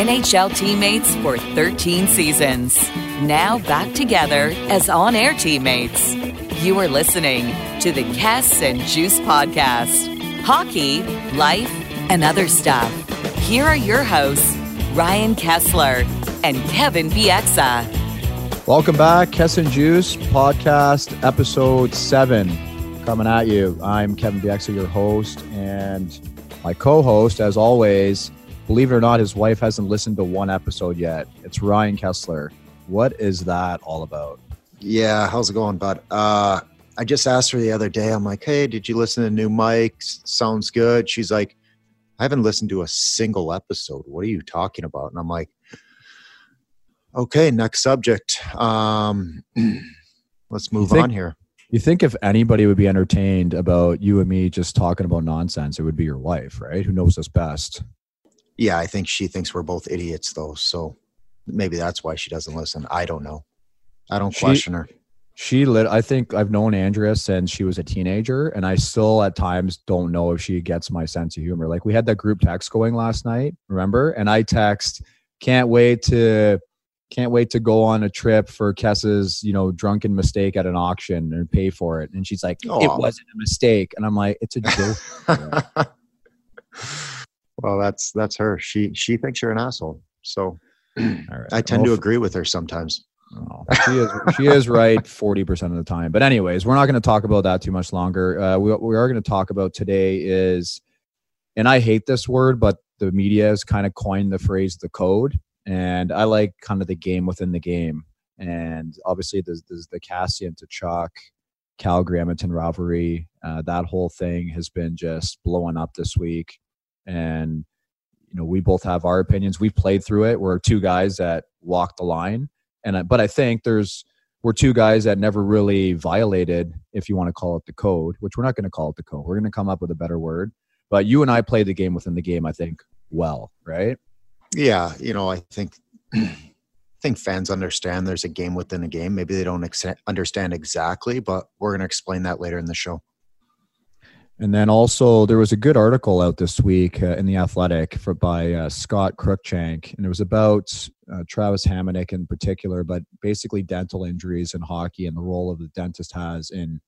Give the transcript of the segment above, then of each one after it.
NHL teammates for 13 seasons. Now back together as on air teammates. You are listening to the Kes and Juice Podcast hockey, life, and other stuff. Here are your hosts, Ryan Kesler and Kevin Bieksa. Welcome back, Kes and Juice Podcast, episode seven, coming at you. I'm Kevin Bieksa, your host, and my co-host, as always. Believe it or not, his wife hasn't listened to one episode yet. It's Ryan Kesler. What is that all about? Yeah, how's it going, bud? Uh, I just asked her the other day. I'm like, "Hey, did you listen to new mics? Sounds good." She's like, "I haven't listened to a single episode. What are you talking about?" And I'm like, "Okay, next subject. Um, let's move think- on here." You think if anybody would be entertained about you and me just talking about nonsense, it would be your wife, right? Who knows us best? Yeah, I think she thinks we're both idiots, though. So maybe that's why she doesn't listen. I don't know. I don't She- question her. She lit. I think I've known Andrea since she was a teenager, and I still at times don't know if she gets my sense of humor. Like we had that group text going last night, remember? And I text, "Can't wait to, can't wait to go on a trip for Kessa's, you know, drunken mistake at an auction and pay for it." And she's like, Aw. "It wasn't a mistake," and I'm like, "It's a joke." well, that's that's her. She she thinks you're an asshole. So right. I tend Well, to agree with her sometimes. Oh, she is she is right forty percent of the time. But anyways, we're not going to talk about that too much longer. Uh, we we are going to talk about today is, and I hate this word, but the media has kind of coined the phrase the code, and I like kind of the game within the game. And obviously, there's, there's the Kassian Tkachuk, Calgary Edmonton rivalry. Uh, that whole thing has been just blowing up this week, and you know we both have our opinions. We've played through it. We're two guys that walk the line and I, but I think there's we're two guys that never really violated, if you want to call it the code, which we're not going to call it the code. We're going to come up with a better word. But you and I played the game within the game, I think, well, right? Yeah, you know, I think I think fans understand there's a game within a game. Maybe they don't ex- understand exactly, but we're going to explain that later in the show. And then also there was a good article out this week uh, in the Athletic for, by uh, Scott Cruikshank, and it was about uh, Travis Hamonic in particular, but basically dental injuries in hockey and the role of the dentist has in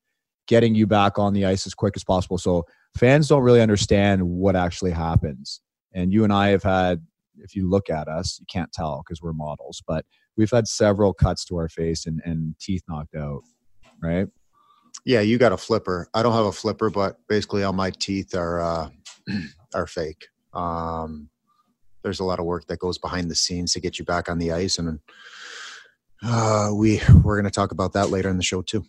getting you back on the ice as quick as possible. So fans don't really understand what actually happens. And you and I have had, if you look at us, you can't tell because we're models, but we've had several cuts to our face and, and teeth knocked out, right? Yeah, you got a flipper. I don't have a flipper, but basically all my teeth are uh, are fake. Um, there's a lot of work that goes behind the scenes to get you back on the ice, and uh, we we're going to talk about that later in the show too.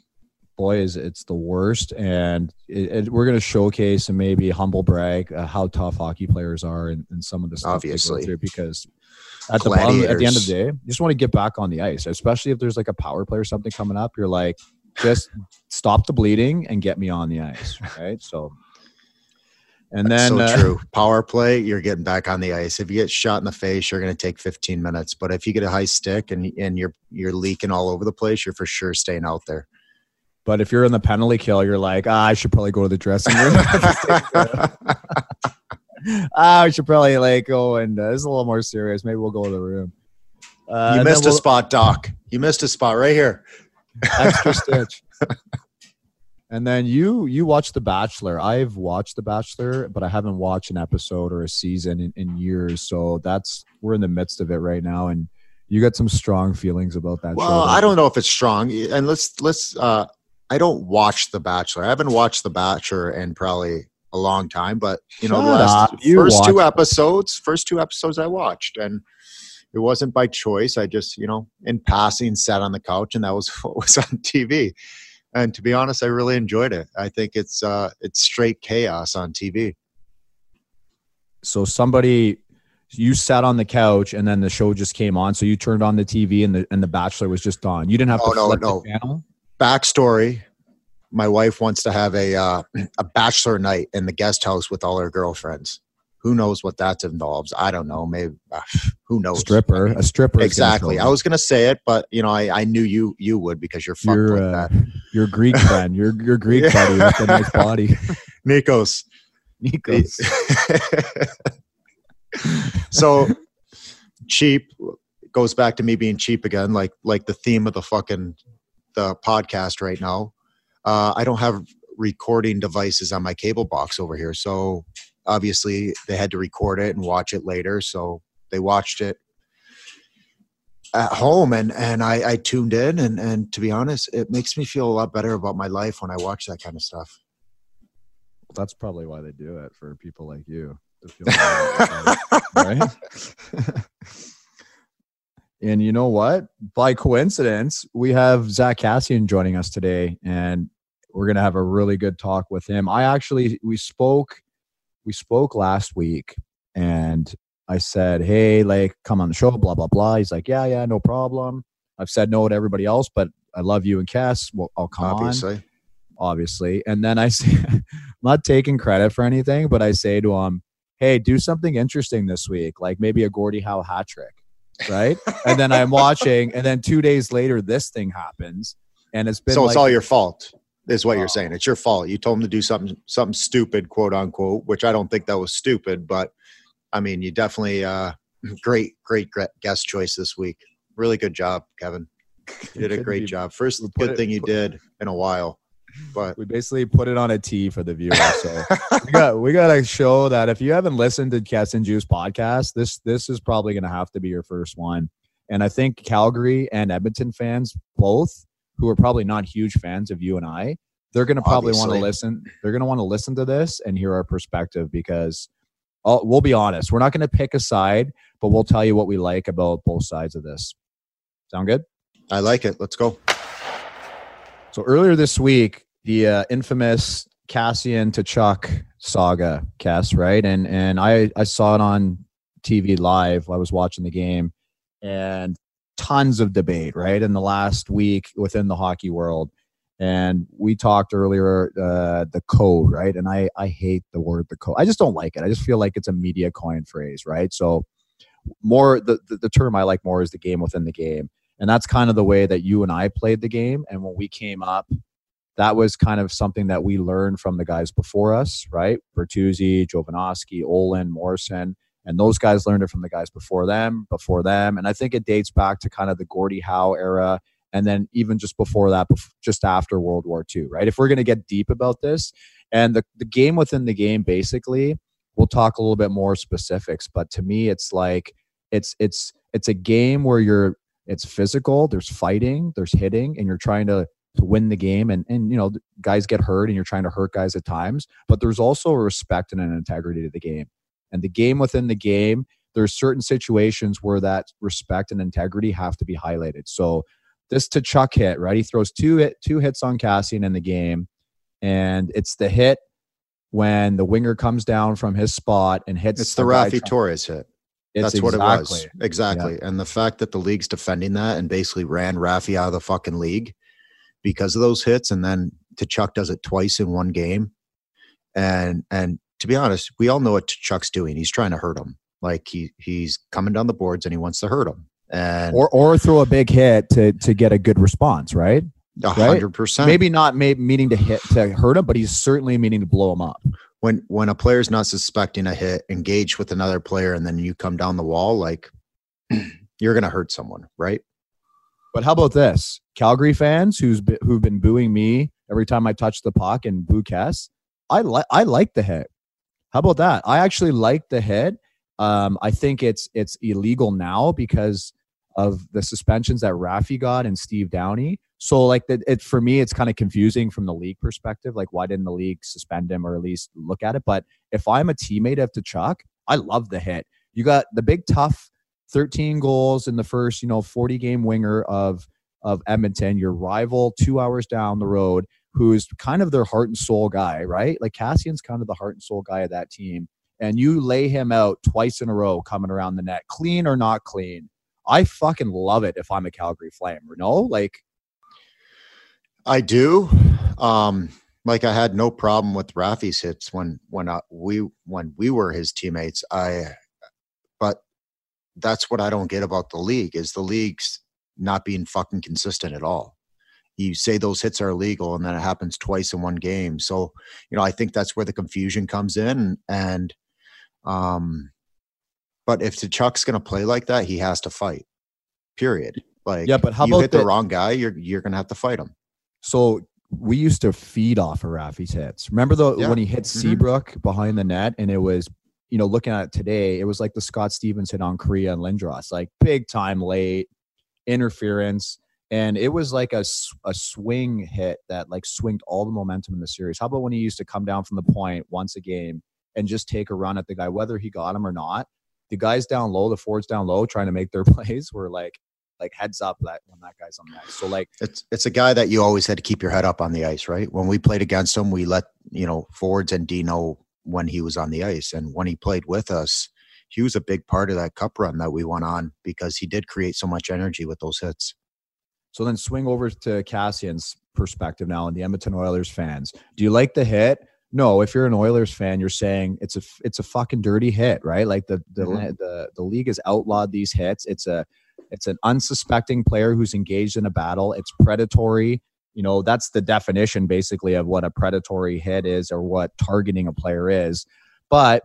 boy is it's the worst and it, it, we're going to showcase and maybe humble brag uh, how tough hockey players are and, and some of the stuff Obviously. they go through because at the bottom at the end of the day you just want to get back on the ice especially if there's like a power play or something coming up you're like just stop the bleeding and get me on the ice right so and That's then so uh, true. Power play, you're getting back on the ice. If you get shot in the face, you're going to take 15 minutes. But if you get a high stick and and you're you're leaking all over the place, you're for sure staying out there. but if you're in the penalty kill you're like ah, i should probably go to the dressing room ah, I should probably like go and uh, this is a little more serious. Maybe we'll go to the room. Uh, you missed a we'll- spot, Doc. You missed a spot right here. Extra stitch. And then you you watch The Bachelor. I've watched The Bachelor, but I haven't watched an episode or a season in, in years. So that's we're in the midst of it right now, and you got some strong feelings about that. Well, show. I don't know if it's strong. And let's let's. uh I don't watch The Bachelor. I haven't watched The Bachelor in probably a long time, but you know, the last first two episodes, first two episodes I watched, and it wasn't by choice. I just, you know, in passing, sat on the couch, and that was what was on TV. And to be honest, I really enjoyed it. I think it's uh, it's straight chaos on TV. So somebody, you sat on the couch, and then the show just came on. So you turned on the TV, and the and the Bachelor was just on. You didn't have Oh, to no, flip no. the channel. Backstory: My wife wants to have a uh, a bachelor night in the guest house with all her girlfriends. Who knows what that involves? I don't know. Maybe uh, who knows? Stripper, I mean, a stripper. exactly. I was gonna say it, but you know, I, I knew you you would because you're fucked your uh, that. your Greek friend, your your Greek Yeah. buddy with the nice body, Nikos. Nikos. so cheap goes back to me being cheap again, like like the theme of the fucking the podcast right now. Uh, I don't have recording devices on my cable box over here, so obviously they had to record it and watch it later. So they watched it at home and and I, I tuned in and and to be honest it makes me feel a lot better about my life when i watch that kind of stuff. Well, that's probably why they do it for people like you to feel right? And you know what? By coincidence we have Zack Kassian joining us today and we're to have a really good talk with him. I actually we spoke we spoke last week and I said, hey, like, come on the show, blah, blah, blah. He's like, yeah, yeah, no problem. I've said no to everybody else, but I love you and Cass. Well, I'll come obviously. on. Obviously. And then I say, I'm not taking credit for anything, but I say to him, hey, do something interesting this week, like maybe a Gordie Howe hat trick. Right. and then I'm watching, and then two days later, this thing happens. And it's been so like, it's all your fault is what you're saying. It's your fault. You told him to do something something stupid, quote unquote, which I don't think that was stupid, but I mean, you definitely uh, great, great guest choice this week. Really good job, Kevin. You did a great be, job. First good it, thing you did in a while. But we basically put it on a tee for the viewers. So we got we got to show that if you haven't listened to Kes and Juice podcast, this this is probably going to have to be your first one. And I think Calgary and Edmonton fans both, who are probably not huge fans of you and I, they're going to probably want to listen. They're going to want to listen to this and hear our perspective because I'll, we'll be honest. We're not going to pick a side, but we'll tell you what we like about both sides of this. Sound good? I like it. Let's go. So earlier this week, the uh, infamous Kassian Tkachuk saga, Cass, right? And and I I saw it on TV live. I was watching the game, and tons of debate, right? In the last week within the hockey world, and we talked earlier uh, the code right? And i i hate the word the code. I just don't like it. I just feel like it's a media coin phrase right? So more the, the, the term i like more is the game within the game. And that's kind of the way that you and i played the game. And when we came up that was kind of something that we learned from the guys before us right? Bertuzzi jovanovski Ohlund morrison and those guys learned it from the guys before them before them and i think it dates back to kind of the gordie howe era and then even just before that, just after World War II, right? If we're going to get deep about this, and the, the game within the game, basically, we'll talk a little bit more specifics. But to me, it's like it's it's it's a game where you're it's physical. There's fighting, there's hitting, and you're trying to to win the game and and you know guys get hurt and you're trying to hurt guys at times but there's also a respect and an integrity to the game and the game within the game there's certain situations where that respect and integrity have to be highlighted so this Tkachuk hit, right? He throws two hit, two hits on Kassian in the game, and it's the hit when the winger comes down from his spot and hits. It's the Raffi Torres hit. That's exactly, what it was. Exactly. Yeah. And the fact that the league's defending that and basically ran Raffi out of the fucking league because of those hits, and then Tkachuk does it twice in one game. And and to be honest, we all know what Chuck's doing. He's trying to hurt him. Like he he's coming down the boards and he wants to hurt him and or or throw a big hit to to get a good response, right? Hundred percent. Maybe not maybe meaning to hit to hurt him, but he's certainly meaning to blow him up. When when a player's not suspecting a hit, engage with another player, and then you come down the wall, like you're gonna hurt someone, right? But how about this, Calgary fans who's been, who've been booing me every time I touch the puck and boo Kess? I like I like the hit. How about that? I actually like the hit. Um, I think it's it's illegal now because of the suspensions that Raffi got and Steve Downie. So like that, it for me, it's kind of confusing from the league perspective. Like, why didn't the league suspend him or at least look at it? But if I'm a teammate of Tkachuk, I love the hit. You got the big tough 13 goals in the first, you know, 40 game winger of of Edmonton, your rival two hours down the road, who's kind of their heart and soul guy, right? Like Kassian's kind of the heart and soul guy of that team. And you lay him out twice in a row coming around the net, clean or not clean I fucking love it if I'm a Calgary Flame. You know, like I do. Um, like I had no problem with Raffi's hits when when uh, we when we were his teammates. I, but that's what I don't get about the league is the league's not being fucking consistent at all. You say those hits are illegal, and then it happens twice in one game. So you know, I think that's where the confusion comes in, and um, But if Chuck's going to play like that, he has to fight. Period. Like Yeah, but how you about hit the the- wrong guy, you're you're going to have to fight him. So we used to feed off of Raffi's hits. Remember the Yeah. when he hit Mhm. Seabrook behind the net, and it was, you know, looking at it today, it was like the Scott Stevens hit on Kariya and Lindros, like big time late interference, and it was like a, a swing hit that like swinged all the momentum in the series. How about when he used to come down from the point once a game and just take a run at the guy, whether he got him or not? The guys down low, the forwards down low, trying to make their plays were like like heads up that when that guy's on the ice. So like It's it's a guy that you always had to keep your head up on the ice, right? When we played against him, we let you know forwards and D know when he was on the ice, and when he played with us, he was a big part of that cup run that we went on because he did create so much energy with those hits. So then swing over to Kassian's perspective now and the Edmonton Oilers fans. Do you like the hit? No, if you're an Oilers fan, you're saying it's a it's a fucking dirty hit, right? Like the the Mhm. the, the league has outlawed these hits. It's a it's an unsuspecting player who's engaged in a battle. It's predatory. You know, that's the definition basically of what a predatory hit is or what targeting a player is. But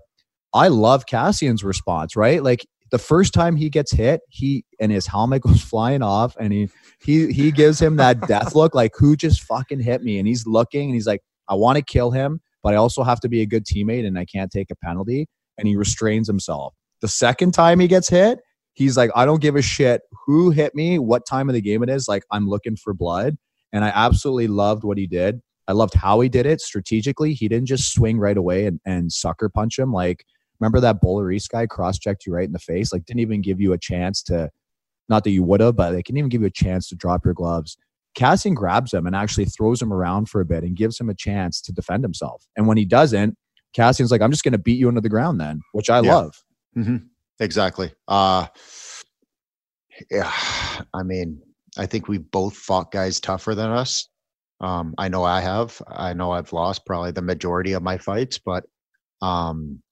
I love Kassian's response, right? Like the first time he gets hit, he and his helmet goes flying off and he he he gives him that death look like who just fucking hit me? And he's looking and he's like i want to kill him but i also have to be a good teammate and i can't take a penalty. And he restrains himself. The second time he gets hit he's like i don't give a shit who hit me what time of the game it is like i'm looking for blood. And i absolutely loved what he did. I loved how he did it strategically. He didn't just swing right away and, and sucker punch him like remember that bowler east guy cross-checked you right in the face like didn't even give you a chance to not that you would have, but they can even give you a chance to drop your gloves. Kassian grabs him and actually throws him around for a bit and gives him a chance to defend himself. And when he doesn't, Kassian's like, I'm just going to beat you into the ground then, which I Yeah. love. Exactly. Uh yeah, I mean, I think we both fought guys tougher than us. Um, I know I have. I know I've lost probably the majority of my fights, but um,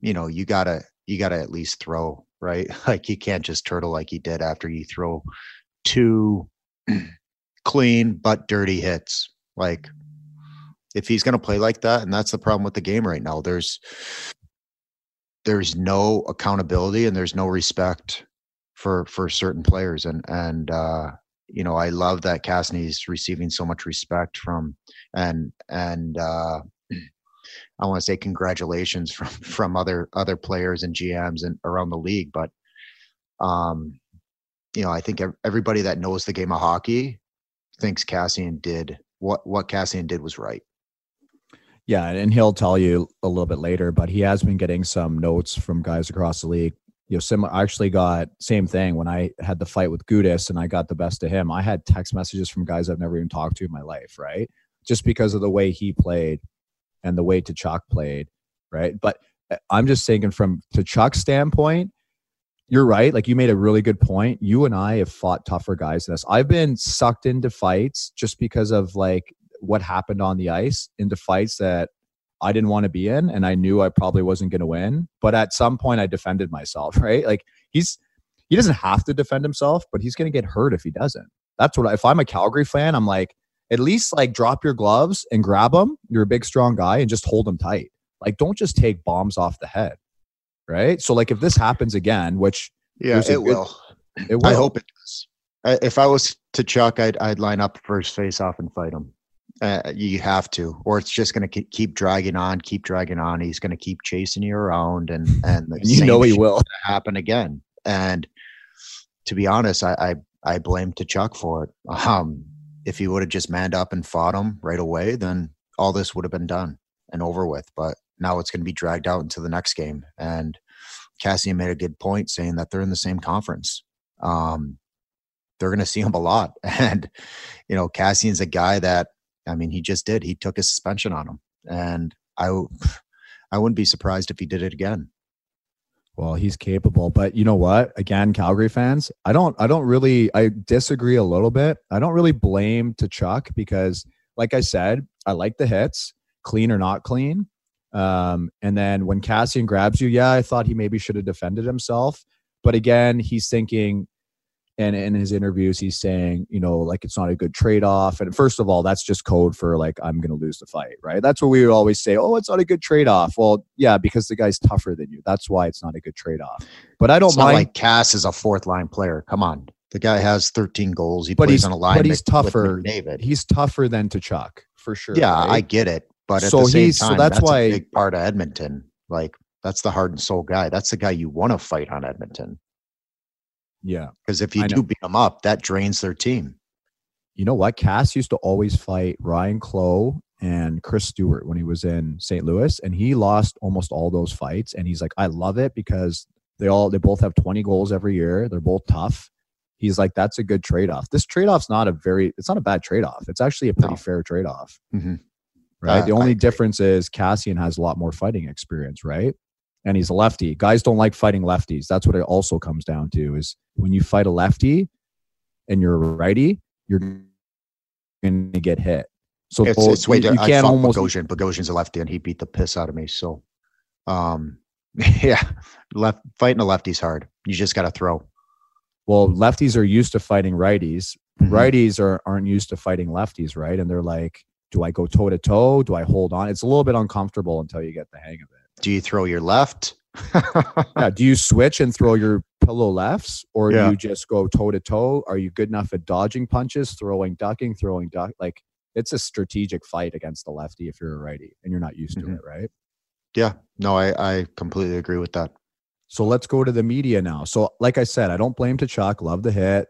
you know, you gotta you gotta at least throw, right? Like you can't just turtle like he did after you throw two clean but dirty hits. Like if he's gonna play like that, and that's the problem with the game right now. There's there's no accountability and there's no respect for for certain players and and uh you know i love that Cassidy's receiving so much respect from and and uh i want to say congratulations from from other other players and gms and around the league but um you know i think everybody that knows the game of hockey thinks Kassian did what what Kassian did was right Yeah, and he'll tell you a little bit later, but he has been getting some notes from guys across the league. You know, sim- I actually got same thing when I had the fight with Gudas and I got the best of him. I had text messages from guys I've never even talked to in my life, right? Just because of the way he played and the way Chuck played, right? But uh, I'm just thinking from Chuck's standpoint, you're right. Like you made a really good point. You and I have fought tougher guys than us. I've been sucked into fights just because of like what happened on the ice into fights that I didn't want to be in and I knew I probably wasn't going to win. But at some point I defended myself, right? Like he's he doesn't have to defend himself, but he's going to get hurt if he doesn't. That's what if I'm a Calgary fan, I'm like at least like drop your gloves and grab them. You're a big strong guy and just hold them tight. Like don't just take bombs off the head. Right? So like if this happens again, which yeah it good- will it will I hope it does. I- If I was to Chuck, I'd I'd line up first face off and fight him. Uh, you have to, or it's just going to keep dragging on, keep dragging on. He's going to keep chasing you around, and and, and you know he will. happen again. And to be honest, I I, I blame Chuck for it. Um, if he would have just manned up and fought him right away, then all this would have been done and over with. But now it's going to be dragged out into the next game. And Kassian made a good point saying that they're in the same conference. Um, they're going to see him a lot. And, you know, Kassian's a guy that, I mean, he just did. He took a suspension on him. And I, I wouldn't be surprised if he did it again. Well, he's capable, but you know what? Again, Calgary fans, I don't I don't really I disagree a little bit. I don't really blame Tkachuk because like I said, I like the hits, clean or not clean. Um, and then when Kassian grabs you, yeah, I thought he maybe should have defended himself. But again, he's thinking and in his interviews he's saying you know like it's not a good trade-off and first of all that's just code for like i'm gonna lose the fight right that's what we would always say oh it's not a good trade-off well yeah because the guy's tougher than you that's why it's not a good trade-off but i don't It's mind like Cass is a fourth line player. Come on. The guy has 13 goals. He But plays he's- on a line. but he's with- with tougher. David. he's tougher than Tkachuk for sure yeah, I get it. But at So the same he's- so that's that's, why- a big part of Edmonton. Like that's the heart and soul guy. That's the guy you want to fight on Edmonton. Yeah Because if you I do know. beat them up, that drains their team. you know what? Cass used to always fight Ryan Clowe and Chris Stewart when he was in St. Louis, and he lost almost all those fights. And he's like, I love it because they all they both have 20 goals every year. They're both tough. He's like, that's a good trade off. This trade off's not a very, it's not a bad trade off. It's actually a pretty No. fair trade off, Mhm. right? Uh, the only difference is Kassian has a lot more fighting experience, right? And he's a lefty. Guys don't like fighting lefties. That's what it also comes down to is when you fight a lefty and you're a righty, you're going to get hit. So It's, both- it's way you, to, you I can't fought almost Bogosian. Bogosian's a lefty, and he beat the piss out of me. So, um, yeah, left fighting a lefty's hard. You just got to throw. well lefties are used to fighting righties. Mhm. Righties are aren't used to fighting lefties, right? And they're like, do I go toe to toe? Do I hold on? It's a little bit uncomfortable until you get the hang of it. Do you throw your left? Yeah. Do you switch and throw your pillow lefts, or Yeah. do you just go toe to toe? Are you good enough at dodging punches, throwing, ducking, throwing, duck? Like it's a strategic fight against the lefty if you're a righty and you're not used to Mhm. it, right? yeah, no, I, I completely agree with that. So let's go to the media now. So, like I said, I don't blame Chuck. Love the hit.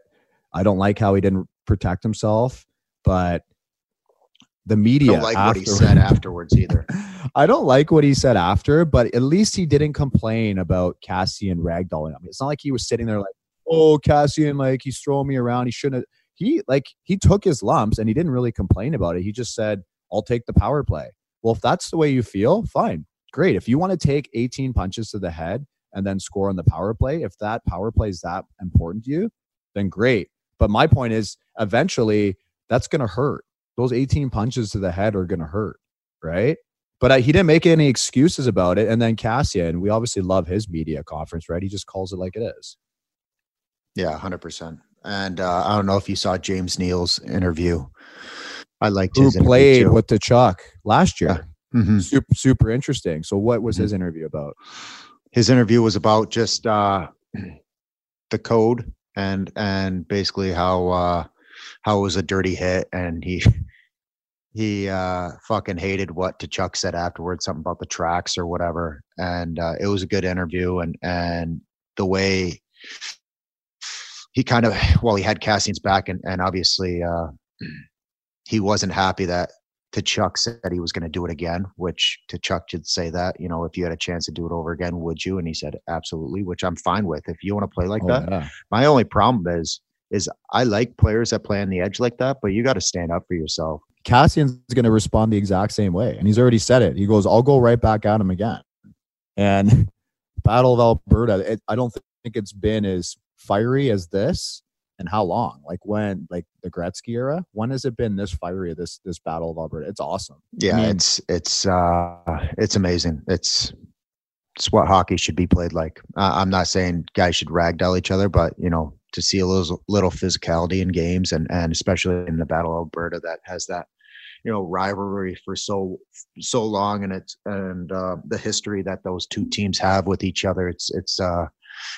I don't like how he didn't protect himself, but the media. I Don't like what he said afterwards either. I don't like what he said after, but at least he didn't complain about Kassian ragdolling. Mean, it's not like he was sitting there like, "Oh, Kassian, like he's throwing me around. He shouldn't." have." He like he took his lumps and he didn't really complain about it. He just said, "I'll take the power play." Well, if that's the way you feel, fine, great. If you want to take 18 punches to the head and then score on the power play, if that power play is that important to you, then great. But my point is, eventually, that's going to hurt. Those 18 punches to the head are going to hurt, right? But uh, he didn't make any excuses about it. And then Kassian, we obviously love his media conference, right? He just calls it like it is. Yeah, hundred percent. And uh, I don't know if you saw James Neal's interview. I liked Who his interview played too. with the Chuck last year? Mhm. Super, super interesting. So, what was Mm-hmm. his interview about? his interview was about just uh, the code and and basically how uh, how it was a dirty hit, and he he uh, fucking hated what Chuck said afterwards, something about the tracks or whatever. And uh, it was a good interview, and and the way he kind of well, he had Kassian's back, and and obviously uh, he wasn't happy that. Chuck said he was going to do it again, which Chuck did say that, you know, if you had a chance to do it over again, would you? And he said, absolutely, which I'm fine with. If you want to play like Oh, that, yeah. my only problem is, is I like players that play on the edge like that, but you got to stand up for yourself. Kassian's going to respond the exact same way. And he's already said it. He goes, I'll go right back at him again. And Battle of Alberta, it, I don't think it's been as fiery as this. And how long? Like when, like the Gretzky era? When has it been this fiery? This this Battle of Alberta? It's awesome. Yeah, mean- it's it's uh it's amazing. It's it's what hockey should be played like. Uh, I'm not saying guys should ragdoll each other, but you know, to see a little little physicality in games, and and especially in the Battle of Alberta that has that you know rivalry for so so long, and it's and uh, the history that those two teams have with each other. It's it's uh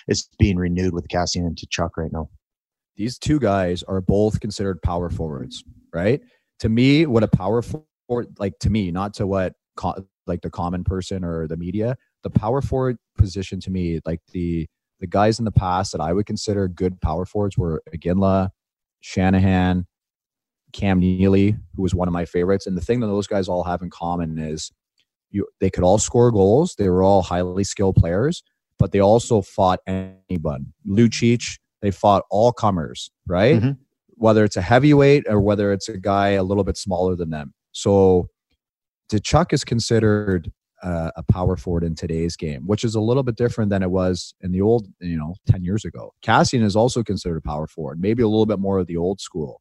it's being renewed with Kassian and Chuck right now. these two guys are both considered power forwards, right? To me, what a power forward, like to me, not to what like the common person or the media, the power forward position to me, like the the guys in the past that I would consider good power forwards were Iginla, Shanahan, Cam Neely, who was one of my favorites. And the thing that those guys all have in common is you they could all score goals. They were all highly skilled players, but they also fought anyone. Lucic, they fought all comers, right? Mhm. Whether it's a heavyweight or whether it's a guy a little bit smaller than them. So, Chuck is considered uh, a power forward in today's game, which is a little bit different than it was in the old, you know, ten years ago. Kassian is also considered a power forward, maybe a little bit more of the old school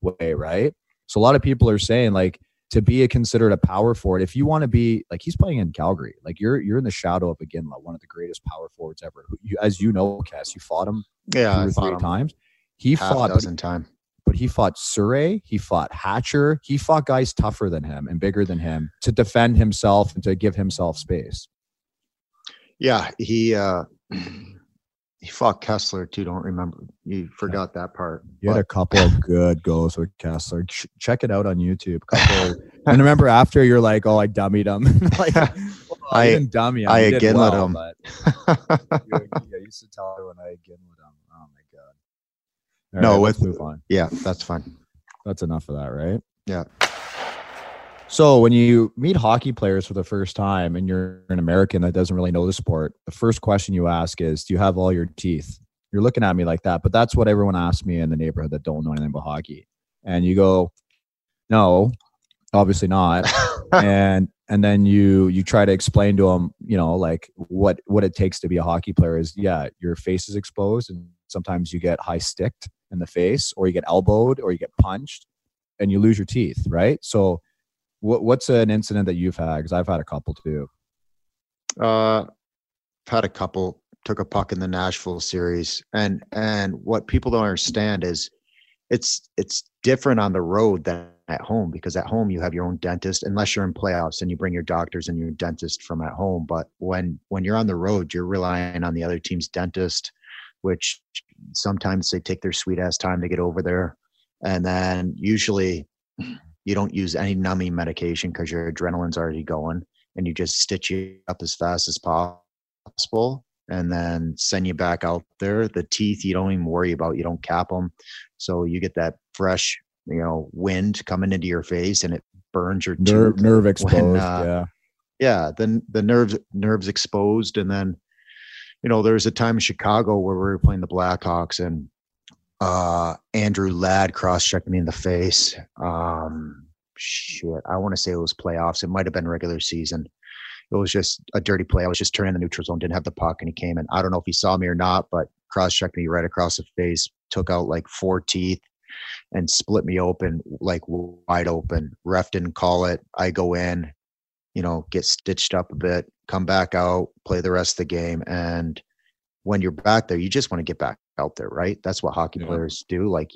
way, right? So a lot of people are saying like to be a, considered a power forward, if you want to be like he's playing in Calgary, like you're you're in the shadow of Iginla, one of the greatest power forwards ever. Who You, as you know, Cass, you fought him Yeah, I or three him. times. He fought, but, dozen time. But he fought Surrey. He fought Hatcher. He fought guys tougher than him and bigger than him to defend himself and to give himself space. Yeah, he uh he fought Kesler too. Don't remember. You forgot that part. He had a couple of good goals with Kesler. Ch- Check it out on YouTube. Couple, and remember after you're like, "Oh, I dummied him." like, well, I, I- didn't dummy him. I again let well, him. but you, yeah, you used to tell her when I again with him. All No, right, let's with- move on. yeah, that's fine. That's enough of that, right? Yeah. So when you meet hockey players for the first time and you're an American that doesn't really know the sport, the first question you ask is, "Do you have all your teeth?" You're looking at me like that, but that's what everyone asks me in the neighborhood that don't know anything about hockey. And you go, "No, obviously not." and and then you you try to explain to them, you know, like what what it takes to be a hockey player is, yeah, your face is exposed, and sometimes you get high sticked in the face, or you get elbowed, or you get punched, and you lose your teeth, right? So what, what's an incident that you've had? Because I've had a couple too. Uh, I've had a couple. Took a puck in the Nashville series, and and what people don't understand is, it's it's different on the road than at home because at home you have your own dentist unless you're in playoffs and you bring your doctors and your dentist from at home. But when when you're on the road, you're relying on the other team's dentist, which sometimes they take their sweet ass time to get over there, and then usually you don't use any numbing medication because your adrenaline's already going and you just stitch you up as fast as possible and then send you back out there. The teeth you don't even worry about, you don't cap them. So you get that fresh, you know, wind coming into your face and it burns your Nerve, nerve exposed. uh, yeah. Yeah, then the nerves nerves exposed and then you know, there was a time in Chicago where we were playing the Blackhawks and uh Andrew Ladd cross checked me in the face. Um shit, I want to say it was playoffs. It might have been regular season. It was just a dirty play. I was just turning the neutral zone, didn't have the puck, and he came in. I don't know if he saw me or not, but cross checked me right across the face, took out like four teeth, and split me open like wide open. Ref didn't call it. I go in, you know, get stitched up a bit, come back out, play the rest of the game. And when you're back there, you just want to get back out there, right? That's what hockey Yeah. players do. Like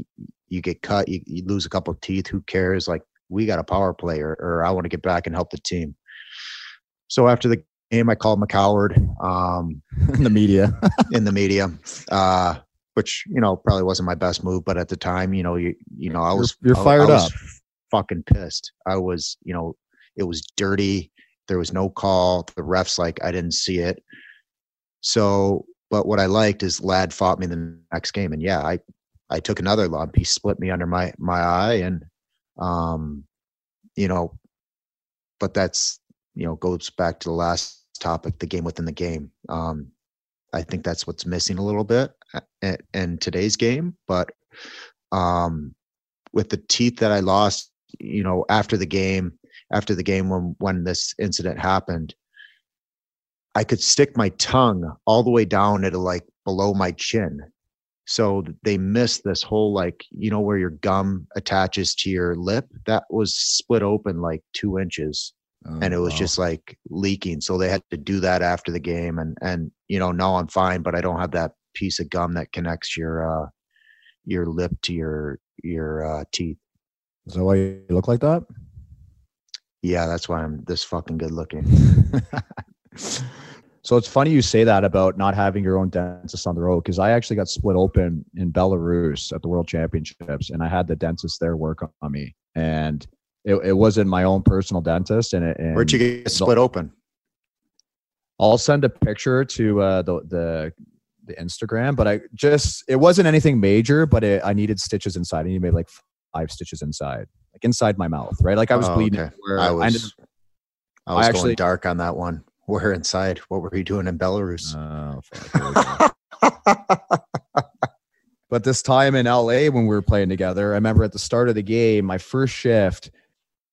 you get cut, you, you lose a couple of teeth. Who cares? Like we got a power play, or, or I want to get back and help the team. So after the game, I called McCoward um, in the media. in the media, uh, which you know probably wasn't my best move, but at the time, you know, you you know, I You're- was you're I- I fired was up. fucking pissed. I was, you know, it was dirty. There was no call. The refs like I didn't see it. So, but what I liked is Ladd fought me the next game, and yeah, I I took another lump. He split me under my my eye, and um, you know, but that's you know goes back to the last topic, the game within the game. Um, I think that's what's missing a little bit in, today's game, but um, with the teeth that I lost, you know, after the game, after the game when when this incident happened, I could stick my tongue all the way down at like below my chin. So they missed this whole like you know where your gum attaches to your lip that was split open like two inches and it was Oh, wow. just like leaking so they had to do that after the game and and you know now i'm fine but i don't have that piece of gum that connects your uh your lip to your your uh teeth Is that why you look like that? Yeah that's why i'm this fucking good looking so it's funny you say that about not having your own dentist on the road because I actually got split open in Belarus at the World Championships, and I had the dentist there work on me, and it, it wasn't my own personal dentist. And, it, and where'd you get split open I'll send a picture to uh, the the the Instagram, but I just it wasn't anything major, but it, I needed stitches inside. I needed maybe like five stitches inside, like inside my mouth, right? Like I was Oh, bleeding. okay. i I ended was i was actually- going dark on that one where inside what were you doing in belarus Oh, fuck. Here we go. but this time in LA when we were playing together, I remember at the start of the game, my first shift,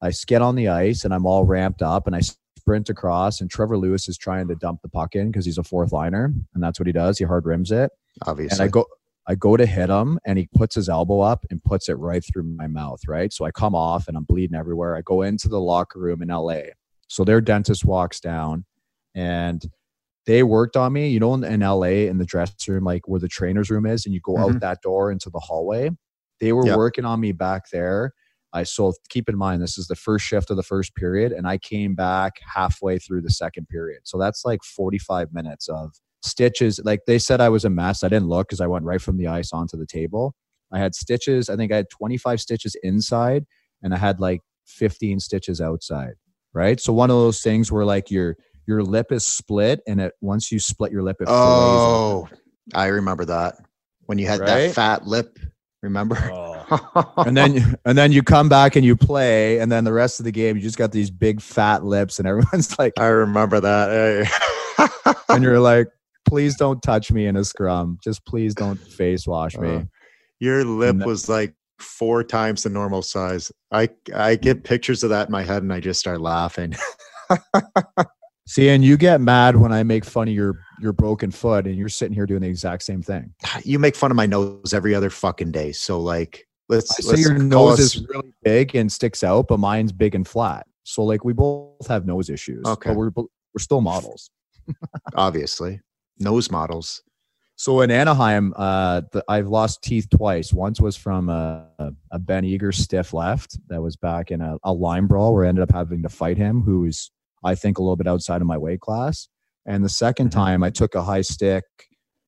I get on the ice and I'm all ramped up and I sprint across and Trevor Lewis is trying to dump the puck in because he's a fourth liner and that's what he does. He hard rims it. obviously And I go I go to hit him and he puts his elbow up and puts it right through my mouth, right? So I come off and I'm bleeding everywhere. I go into the locker room in LA. So their dentist walks down and they worked on me. You know, in, in LA, in the dressing room, like where the trainer's room is, and you go Mhm. out that door into the hallway. They were Yep. working on me back there. I so keep in mind this is the first shift of the first period, and I came back halfway through the second period. So that's like 45 minutes of stitches. Like they said, I was a mess. I didn't look because I went right from the ice onto the table. I had stitches. I think I had 25 stitches inside, and I had like 15 stitches outside. Right. So one of those things where like your your lip is split, and it once you split your lip, it Oh, I remember that when you had Right? that fat lip. Remember? Oh. and then and then you come back and you play and then the rest of the game you just got these big fat lips and everyone's like I remember that. Hey. and you're like please don't touch me in a scrum just please don't face wash me Uh, Your lip was like four times the normal size. I I get pictures of that in my head and I just start laughing. see and you get mad when i make fun of your your broken foot and you're sitting here doing the exact same thing You make fun of my nose every other fucking day. So like let's i say let's your nose us- is really big and sticks out but mine's big and flat so like we both have nose issues Okay. but we're we're still models obviously nose models. So in Anaheim, uh, the, I've lost teeth twice. Once was from a, a Ben Eager stiff left that was back in a, a line brawl where I ended up having to fight him, who's I think a little bit outside of my weight class. And the 2nd Mhm. time, I took a high stick.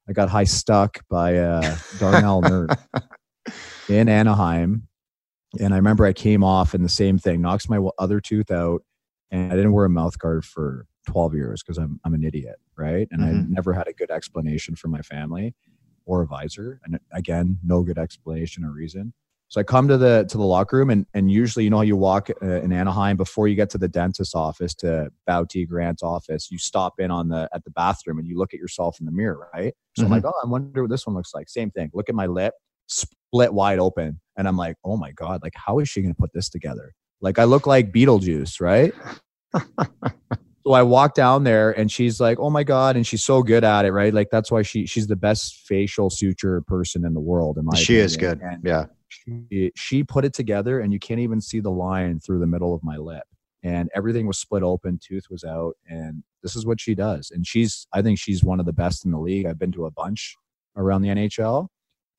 I got high stuck by uh, Darnell Nurse in Anaheim. And I remember I came off and the same thing, knocks my other tooth out. And I didn't wear a mouth guard for 12 years because I'm, I'm an idiot. Right. And I Mhm. never had a good explanation for my family or a visor. And again, no good explanation or reason. So I come to the to the locker room, and and usually, you know how you walk uh, in Anaheim before you get to the dentist's office to Bow T Grant's office, you stop in on the at the bathroom and you look at yourself in the mirror, right? So I'm like, oh, I wonder what this one looks like. Same thing. Look at my lip, split wide open, and I'm like, oh my god, like how is she gonna put this together? Like I look like Beetlejuice, right? so I walk down there and she's like, "Oh my god!" and she's so good at it, right? Like that's why she she's the best facial suture person in the world. In my She is good. And Yeah. she, she put it together, and you can't even see the line through the middle of my lip, and everything was split open, tooth was out, and this is what she does. And she's, I think she's one of the best in the league. I've been to a bunch around the NHL,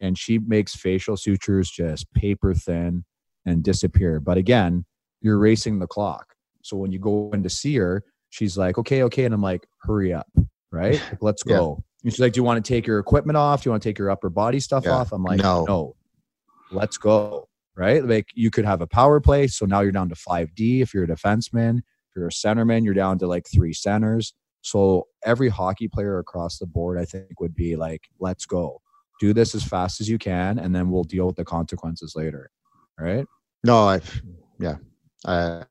and she makes facial sutures just paper thin and disappear. But again, you're racing the clock. So when you go in to see her, she's like, okay, okay. And I'm like, hurry up, right? Like, let's Yeah. go. And she's like, do you want to take your equipment off? Do you want to take your upper body stuff Yeah. off? I'm like, No. no, let's go. Right. Like you could have a power play. So now you're down to 5D. If you're a defenseman, if you're a centerman, you're down to like three centers. So every hockey player across the board, I think, would be like, let's go. Do this as fast as you can, and then we'll deal with the consequences later. Right. No, I yeah. I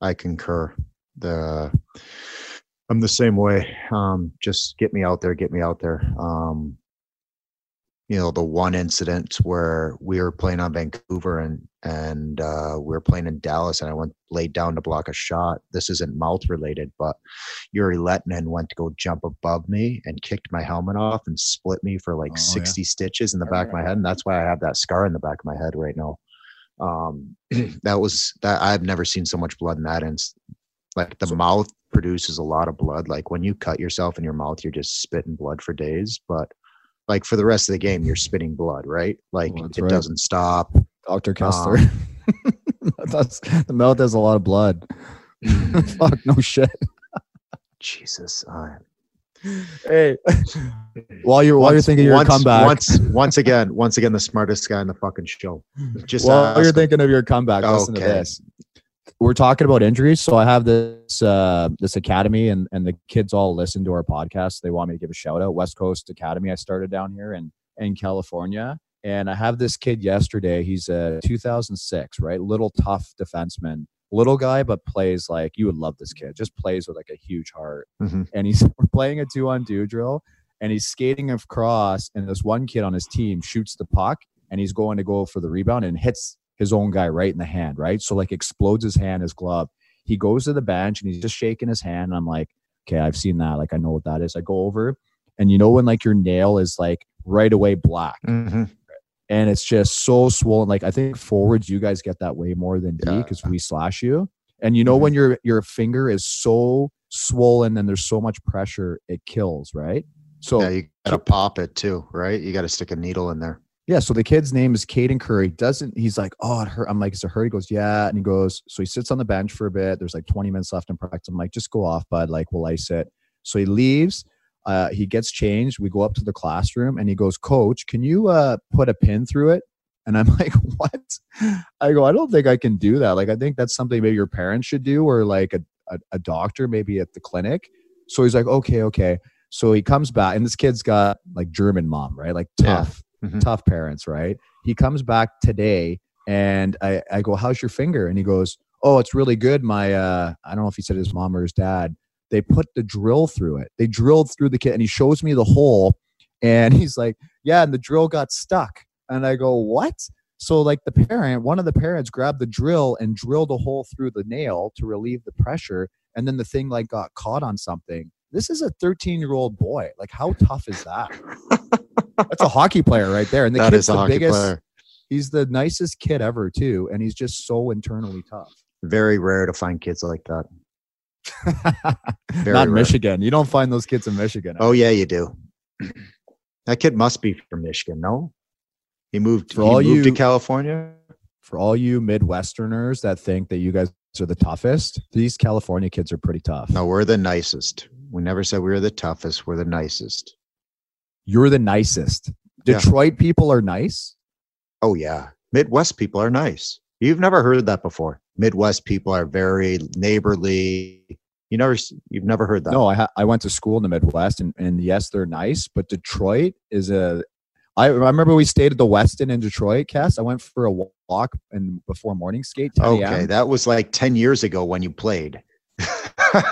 I concur. The I'm the same way. Um just get me out there, get me out there. Um you know, the one incident where we were playing on Vancouver and and uh we were playing in Dallas and I went laid down to block a shot. This isn't mouth related, but Jere Lehtinen went to go jump above me and kicked my helmet off and split me for like Oh, yeah. 60 stitches in the back of my head. And that's why I have that scar in the back of my head right now um that was that i've never seen so much blood in that and like the mouth produces a lot of blood like when you cut yourself in your mouth you're just spitting blood for days but like for the rest of the game you're spitting blood right like Well, it right. doesn't stop Dr. Kesler. That's, the mouth has a lot of blood. Fuck, no shit. jesus uh, Hey, while you're while you're thinking of your once, comeback, once once again once again the smartest guy in the fucking show just while you're ask- thinking of your comeback, listen to this. We're talking about injuries, so I have this uh, this academy, and and the kids all listen to our podcast. They want me to give a shout out. West Coast Academy. I started down here in in California, and I have this kid yesterday. He's a 2006, right? Little tough defenseman, little guy, but plays like you would love this kid. Just plays with like a huge heart. Mhm. And he's we're playing a two on two drill, and he's skating across, and this one kid on his team shoots the puck, and he's going to go for the rebound and hits his own guy right in the hand, right? So like explodes his hand, his glove. He goes to the bench and he's just shaking his hand. And I'm like, okay, I've seen that. Like I know what that is. I go over, and you know when like your nail is like right away black, Mhm. and it's just so swollen. Like I think forwards, you guys get that way more than D Yeah. because we slash you. And you know Mhm. when your your finger is so swollen and there's so much pressure it kills, right? So yeah, you gotta pop it too, right? You gotta stick a needle in there. Yeah, so the kid's name is Caden Curry. Doesn't he's like, oh, it hurt. I'm like, is it hurt? He goes, yeah, and he goes, so he sits on the bench for a bit. There's like 20 minutes left in practice. I'm like, just go off, bud. Like, we'll ice it. So he leaves. Uh, he gets changed. We go up to the classroom, and he goes, Coach, can you uh, put a pin through it? And I'm like, what? I go, I don't think I can do that. Like, I think that's something maybe your parents should do, or like a, a, a doctor, maybe at the clinic. So he's like, okay, okay. So he comes back, and this kid's got like German mom, right? Like tough, Mhm. tough parents, right? He comes back today, and I, I go, how's your finger? And he goes, oh, it's really good. My, uh, I don't know if he said his mom or his dad. They put the drill through it. They drilled through the kid, and he shows me the hole, and he's like, yeah, and the drill got stuck. And I go, what? So like the parent, one of the parents grabbed the drill and drilled a hole through the nail to relieve the pressure, and then the thing like got caught on something. This is a 13 year old boy. Like, how tough is that? That's a hockey player right there. And the That kid's the biggest. player. He's the nicest kid ever too, and he's just so internally tough. Very rare to find kids like that. Not in rare. Michigan. You don't find those kids in Michigan. Oh eh? yeah, you do. That kid must be from Michigan, no? He moved. For he all moved to you- California. For all you Midwesterners that think that you guys are the toughest, these California kids are pretty tough. No, we're the nicest. We never said we were the toughest. We're the nicest. You're the nicest. Yeah. Detroit people are nice. Oh yeah, Midwest people are nice. You've never heard that before. Midwest people are very neighborly. You never, you've never heard that. No, I ha- I went to school in the Midwest, and, and yes, they're nice. But Detroit is a. I, I remember we stayed at the Westin in Detroit. Kes, I went for a walk and before morning skate. 10 Okay, that was like ten years ago when you played.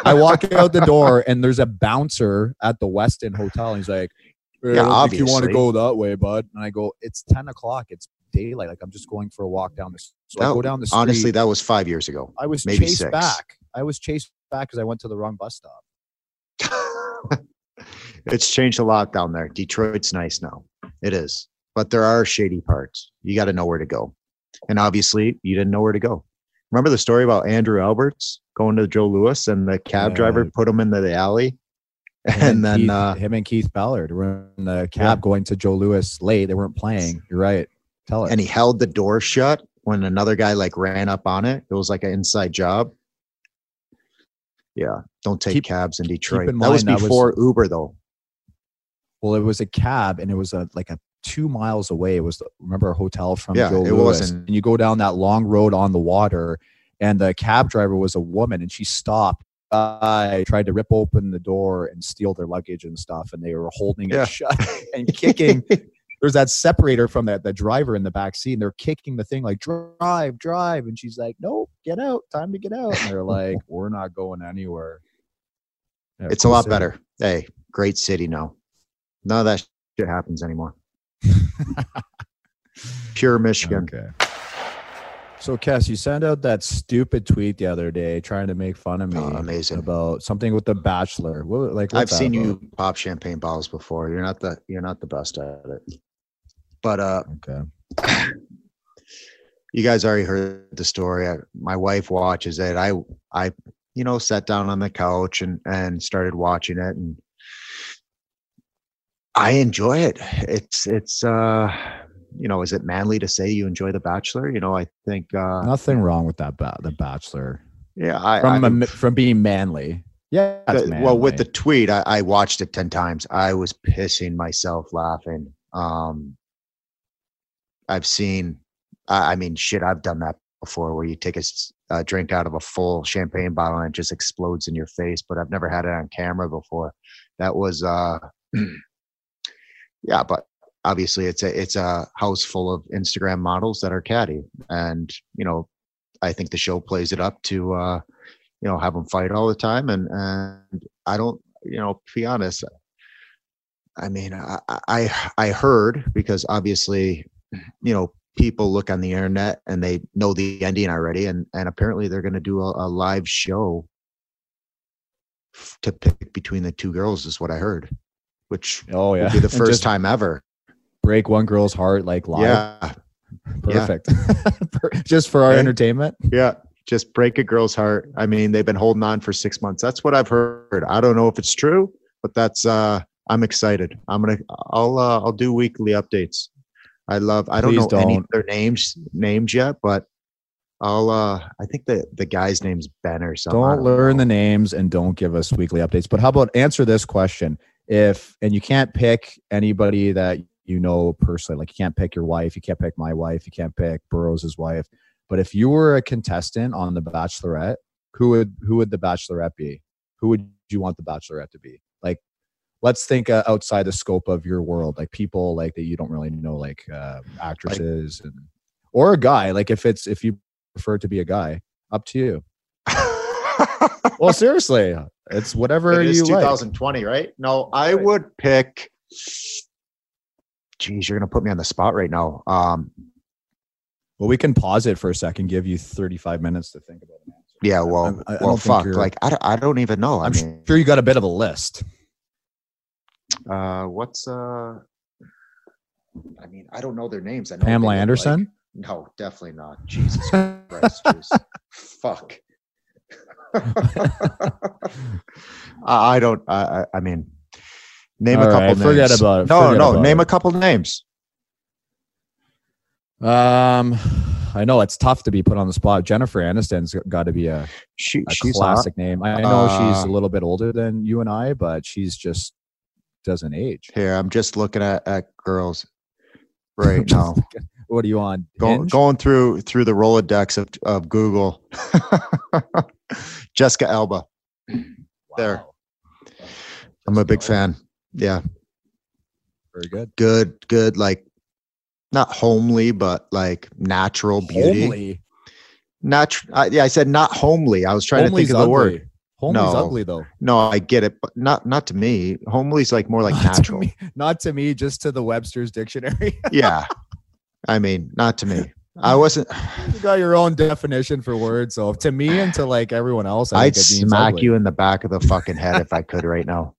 I walk out the door and there's a bouncer at the Westin Hotel. And he's like, "Hey, Yeah, I don't you want to go that way, bud." And I go, "It's ten o'clock. It's daylight. Like I'm just going for a walk down the." So I go down the street. Honestly, that was five years ago. I was maybe chased six. back. I was chased back because I went to the wrong bus stop. it's changed a lot down there. Detroit's nice now. It is. But there are shady parts. You got to know where to go. And obviously, you didn't know where to go. Remember the story about Andrew Alberts going to Joe Louis and the cab Yeah. driver put him into the alley? And then Keith, uh, him and Keith Ballard were in the cab going to Joe Louis late. They weren't playing. You're right. Tell it. and he held the door shut when another guy like ran up on it. It was like an inside job. Yeah, don't take Keep- cabs in Detroit. in that was mind that was- before Uber though. well, it was a cab, and it was a like a two miles away. It was the- remember a hotel from Yeah, Joe it Lewis, wasn't- and you go down that long road on the water, and the cab driver was a woman, and she stopped. I tried to rip open the door and steal their luggage and stuff, and they were holding Yeah. it shut and kicking. There's that separator from that the driver in the back seat, and they're kicking the thing like drive, drive, and she's like, "Nope, get out, time to get out." And they're like, "We're not going anywhere." Yeah, it's a lot city. better. Hey, great city now. None of that shit happens anymore. Pure Michigan. Okay. So, Kes, you sent out that stupid tweet the other day trying to make fun of me Oh, amazing. about something with the Bachelor. What, like, I've seen about? you pop champagne bottles before. You're not the you're not the best at it. But uh Okay. you guys already heard the story. I, my wife watches it. I I you know sat down on the couch and and started watching it and I enjoy it. It's it's uh you know, is it manly to say you enjoy The Bachelor? You know, I think uh Nothing wrong with that. Ba- the Bachelor yeah, I, from I a from being manly. Yeah. the- well with the tweet I, I watched it 10 times i was pissing myself laughing um i've seen i, I mean shit i've done that before where you take a drink out of a full champagne bottle and it just explodes in your face but i've never had it on camera before that was uh yeah but obviously it's a it's a house full of instagram models that are catty. And you know i think the show plays it up to uh you know have them fight all the time. And and i don't you know to be honest i mean i i i heard because obviously you know people look on the internet and they know the ending already. And and apparently they're going to do a, a live show f- to pick between the two girls is what i heard which oh yeah, be the first just time ever break one girl's heart like live. yeah Perfect. For- just for our entertainment. yeah just break a girl's heart. I mean, they've been holding on for six months. That's what I've heard. I don't know if it's true, but that's uh I'm excited. I'm gonna I'll uh, I'll do weekly updates. I love I don't Please know any of their names names yet, but I'll uh I think the the guy's name's Ben or something. I Don't learn know. the names and don't give us weekly updates. But how about answer this question? If and you can't pick anybody that you know personally, like you can't pick your wife, you can't pick my wife, you can't pick Burroughs' wife. But if you were a contestant on The Bachelorette, who would who would the Bachelorette be? Who would you want the Bachelorette to be? Like, let's think uh, outside the scope of your world, like people like that you don't really know, like uh, actresses and or a guy. Like if it's if you prefer to be a guy, up to you. Well, seriously, it's whatever It you like. 2020, right? No, I would pick. Geez, you're gonna put me on the spot right now. Um, Well, we can pause it for a second, give you 35 minutes to think about an answer. yeah, well, I- I well, don't fuck. Like, I don't, I don't even know. I I'm mean, sure you got a bit of a list. uh, what's uh, I mean, I don't know their names. I know Pamela Anderson? like- no, definitely not. Jesus Christ, fuck. I I don't. I, I I mean, name a couple right, names. forget about it, No, forget no. Name it. a couple names. Um, I know it's tough to be put on the spot. Jennifer Aniston's got to be a, She, a she's classic name. I know she's Uh, a little bit older than you and I, but she's just doesn't age. Here, I'm just looking at, at girls right now. What are you on? Go, going through through the Rolodex of, of Google. Jessica Alba. there. Wow. I'm a big fan. Yeah, Very good. good, good. Like not homely, but like natural beauty. Homely. Natural. Uh, yeah, I said not homely. I was trying Homely's to think of the ugly. word. Homely's No. ugly though. No, I get it, but not not to me. Homely's like more like Not to natural. me, not to me, just to the Webster's dictionary. yeah, I mean, not to me. I wasn't. you got your own definition for words. So to me and to like everyone else, I I'd think it means smack ugly. you in the back of the fucking head if I could right now.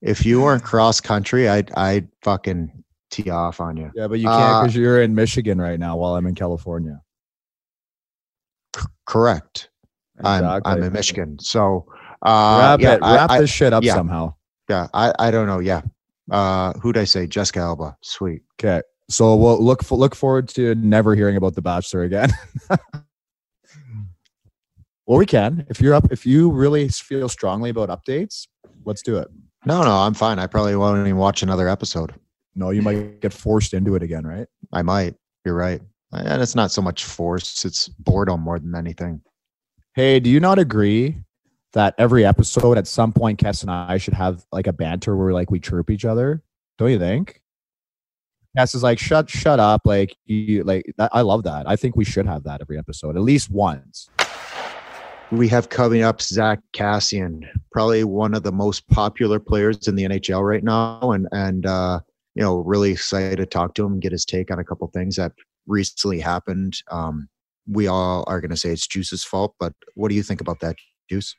If you weren't cross country, I'd I'd fucking tee off on you. Yeah, but you can't Uh, because you're in Michigan right now while I'm in California. Correct. I'm I'm in Michigan, so uh, wrap yeah, it, wrap I, this shit up yeah. somehow. yeah, I I don't know. Yeah, uh, who'd I say? Jessica Alba. Sweet. Okay. So we'll look for, look forward to never hearing about the Bachelor again. well, we can if you're up. If you really feel strongly about updates, let's do it. No, no, I'm fine. I probably won't even watch another episode. No, you might get forced into it again, right? I might. You're right. And it's not so much force; it's boredom more than anything. Hey, do you not agree that every episode at some point, Kes and I should have like a banter where like we chirp each other? Don't you think? Kes is like, shut, shut up. Like you, like I love that. I think we should have that every episode, at least once. We have coming up Zack Kassian, probably one of the most popular players in the NHL right now, and and uh, you know, really excited to talk to him and get his take on a couple things that recently happened. Um, we all are going to say it's Juice's fault, but what do you think about that, Juice?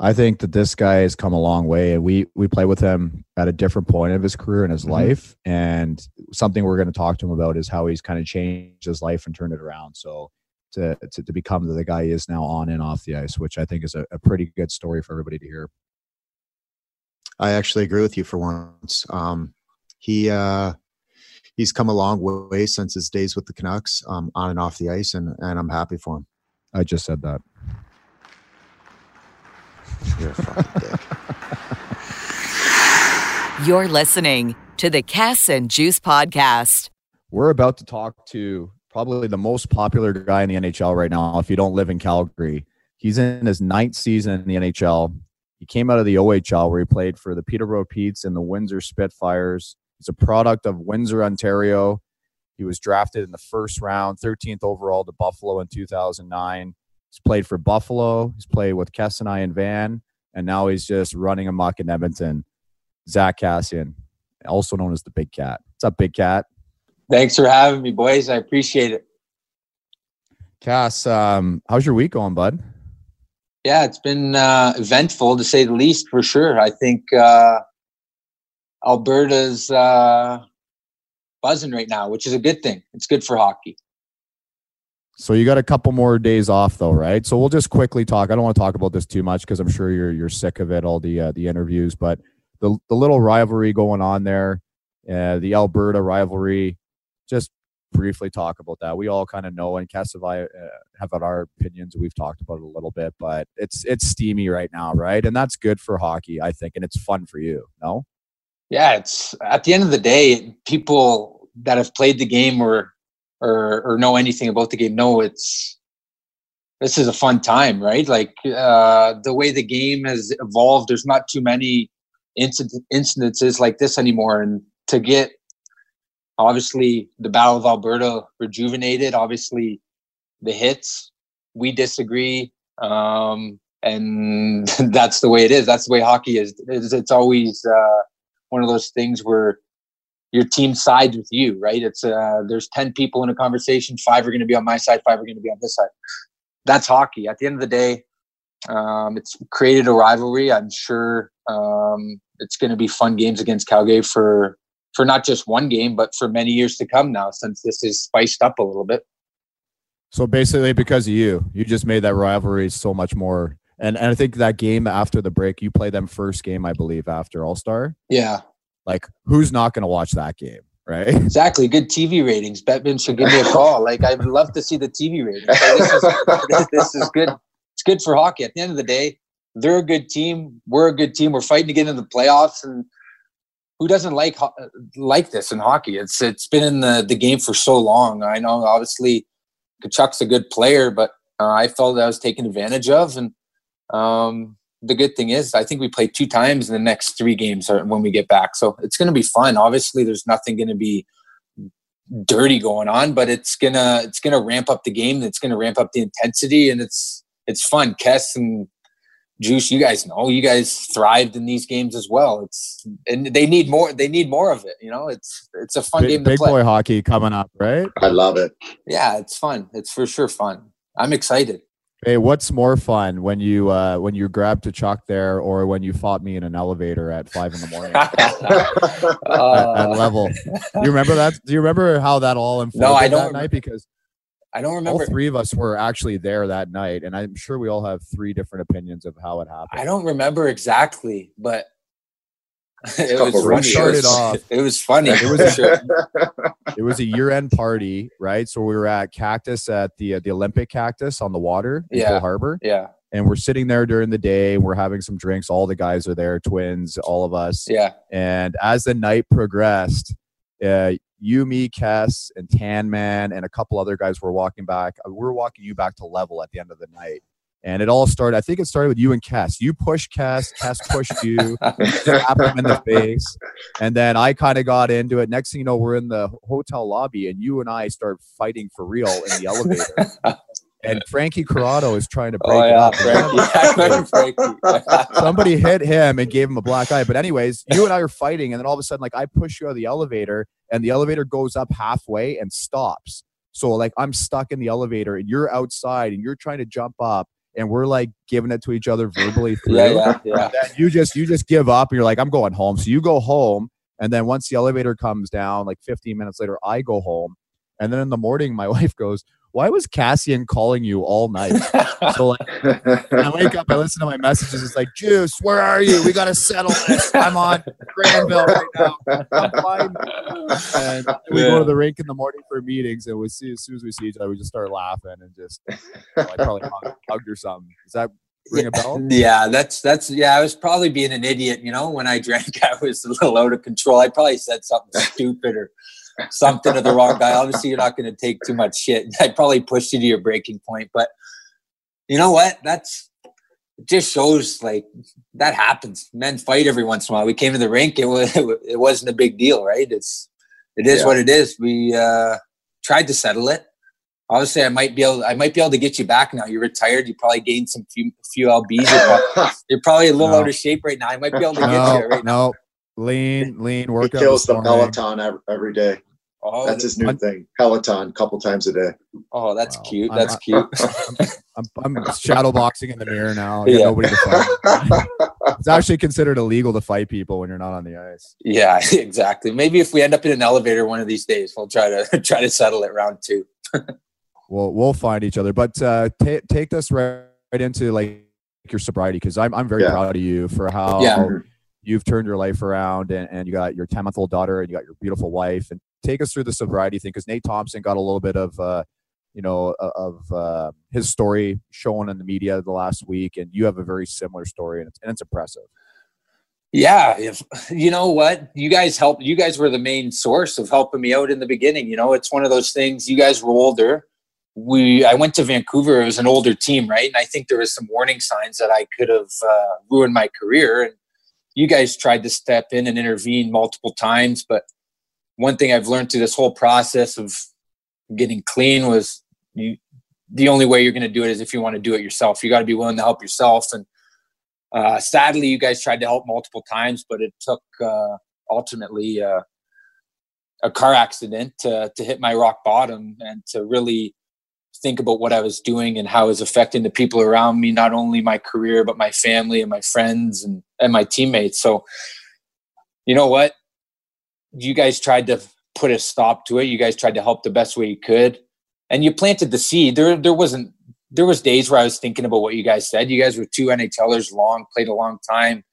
I think that this guy has come a long way, and we we play with him at a different point of his career and his Mhm. life. And something we're going to talk to him about is how he's kind of changed his life and turned it around. So to to, to become the guy he is now on and off the ice, which I think is a, a pretty good story for everybody to hear. I actually agree with you for once. Um, he uh, he's come a long way since his days with the Canucks, um, on and off the ice, and and I'm happy for him. I just said that. You're a fucking dick. You're listening to the Kes and Juice podcast. We're about to talk to probably the most popular guy in the NHL right now. If you don't live in Calgary, he's in his ninth season in the NHL. He came out of the OHL where he played for the Peterborough Petes and the Windsor Spitfires. He's a product of Windsor, Ontario. He was drafted in the first round, 13th overall to Buffalo in 2009. He's played for Buffalo. He's played with Kes and I and Van, and now he's just running amok in Edmonton. Zack Kassian, also known as the Big Cat. What's up, Big Cat? Thanks for having me, boys. I appreciate it. Cass, um, how's your week going, bud? Yeah, it's been uh, eventful to say the least, for sure. I think uh, Alberta's uh, buzzing right now, which is a good thing. It's good for hockey. So you got a couple more days off though, right? So we'll just quickly talk. I don't want to talk about this too much because I'm sure you're you're sick of it, all the uh, the interviews. But the the little rivalry going on there, uh, the Alberta rivalry. Just briefly talk about that. We all kind of know, and Kes and I uh, have our opinions. We've talked about it a little bit, but it's it's steamy right now, right? And that's good for hockey, I think, and it's fun for you. No. Yeah, it's at the end of the day, people that have played the game or or or know anything about the game know it's this is a fun time, right? Like uh, the way the game has evolved, there's not too many incident, incidences like this anymore, and to get obviously the Battle of Alberta rejuvenated, obviously the hits, we disagree, um, and that's the way it is. That's the way hockey is. It's, it's always uh, one of those things where your team sides with you, right? It's uh, there's ten people in a conversation, five are going to be on my side, five are going to be on this side. That's hockey. At the end of the day, um, it's created a rivalry. I'm sure um, it's going to be fun games against Calgary for for not just one game, but for many years to come now, since this is spiced up a little bit. So basically, because of you, you just made that rivalry so much more. And and I think that game after the break, you play them first game, I believe, after All Star. Yeah, like, who's not going to watch that game? Right. Exactly. Good TV ratings. Bettman should give me a call. Like, I'd love to see the TV ratings. this, is, this is good. It's good for hockey. At the end of the day, they're a good team. We're a good team. We're fighting to get into the playoffs. And who doesn't like like this in hockey? It's it's been in the the game for so long. I know obviously Tkachuk's a good player, but uh, I felt I was taken advantage of, and um, the good thing is I think we play two times in the next three games when we get back. So it's going to be fun. Obviously, there's nothing going to be dirty going on, but it's gonna it's gonna ramp up the game. It's gonna ramp up the intensity, and it's it's fun. Kes and Juice, you guys know, you guys thrived in these games as well. It's and they need more. They need more of it. You know, it's it's a fun big, game to big play. boy hockey coming up, right? I love it. Yeah, it's fun. It's for sure fun. I'm excited. Hey, what's more fun when you uh, when you grabbed Tkachuk there, or when you fought me in an elevator at five in the morning at, at, level? Do you remember that? Do you remember how that all unfolded no, I don't that remember. night? Because I don't remember. all three of us were actually there that night, and I'm sure we all have three different opinions of how it happened. I don't remember exactly, but it was funny. started it was, off- It was funny. It was a- sure. it was a year-end party, right? So we were at Cactus at the uh, the Olympic Cactus on the water in Yeah. Coal Harbour, Yeah, and we're sitting there during the day. We're having some drinks. All the guys are there, twins, all of us. yeah, And as the night progressed, uh, you, me, Kes, and Tan Man, and a couple other guys were walking back. uh, We were walking you back to level at the end of the night. And it all started, I think it started with you and Kes. You pushed Kes, Kes pushed you, slapped him in the face. And then I kind of got into it. Next thing you know, we're in the hotel lobby, and you and I start fighting for real in the elevator. and Frankie Corrado is trying to oh, break oh it yeah, up. Frankie. Frankie. somebody hit him and gave him a black eye. But anyways, you and I are fighting, and then all of a sudden, like I push you out of the elevator, and the elevator goes up halfway and stops. So like I'm stuck in the elevator, and you're outside, and you're trying to jump up, and we're like giving it to each other verbally through. yeah, yeah, yeah. You just you just give up, and you're like, I'm going home. So you go home, and then once the elevator comes down, like 15 minutes later, I go home, and then in the morning, my wife goes. Why was Kassian calling you all night? So like, I wake up, I listen to my messages. It's like, Juice, where are you? We got to settle this. I'm on Granville right now. And we go to the rink in the morning for meetings, and we see as soon as we see each other, we just start laughing and just you know, I probably hug, hugged or something. Does that ring a bell? Yeah, that's that's yeah. I was probably being an idiot, you know. When I drank, I was a little out of control. I probably said something stupid or something to the wrong guy. Obviously, you're not going to take too much shit. I probably pushed you to your breaking point, but you know what? That's it just shows like that happens. Men fight every once in a while. We came to the rink. It was it wasn't a big deal, right? It's it is Yeah. what it is. We uh, tried to settle it. Obviously, I might be able. I might be able to get you back now. You're retired. You probably gained some few few lbs. You're, prob- you're probably a little No. out of shape right now. I might be able to get you No, right now. no. Lean, lean, he kills the morning. Peloton every day. Oh, That's his new One- thing. Peloton, couple times a day. oh, that's Wow. cute. I'm- That's I- cute. I'm, I'm shadow boxing in the mirror now. I got Yeah. nobody to fight. It's actually considered illegal to fight people when you're not on the ice. yeah, exactly. Maybe if we end up in an elevator one of these days, we'll try to try to settle it round two. we'll we'll find each other. But uh, t- take this right, right into like your sobriety because I'm I'm very Yeah. proud of you for how Yeah. you've turned your life around and, and you got your 10 month old daughter and you got your beautiful wife and take us through the sobriety thing because Nate Thompson got a little bit of uh, you know of uh, his story shown in the media the last week and you have a very similar story and it's, and it's impressive. Yeah, if you know what, you guys helped. You guys were the main source of helping me out in the beginning. You know, it's one of those things. You guys were older. We, I went to Vancouver. It was an older team, right? And I think there was some warning signs that I could have uh, ruined my career. And you guys tried to step in and intervene multiple times. But one thing I've learned through this whole process of getting clean was you. The only way you're going to do it is if you want to do it yourself. You got to be willing to help yourself and uh, sadly, you guys tried to help multiple times, but it took uh, ultimately uh, a car accident to, to hit my rock bottom and to really think about what I was doing and how it was affecting the people around me, not only my career, but my family and my friends and, and my teammates. So, you know what? You guys tried to put a stop to it. You guys tried to help the best way you could. And you planted the seed. There, there wasn't there was days where I was thinking about what you guys said. You guys were two NHLers long, played a long time,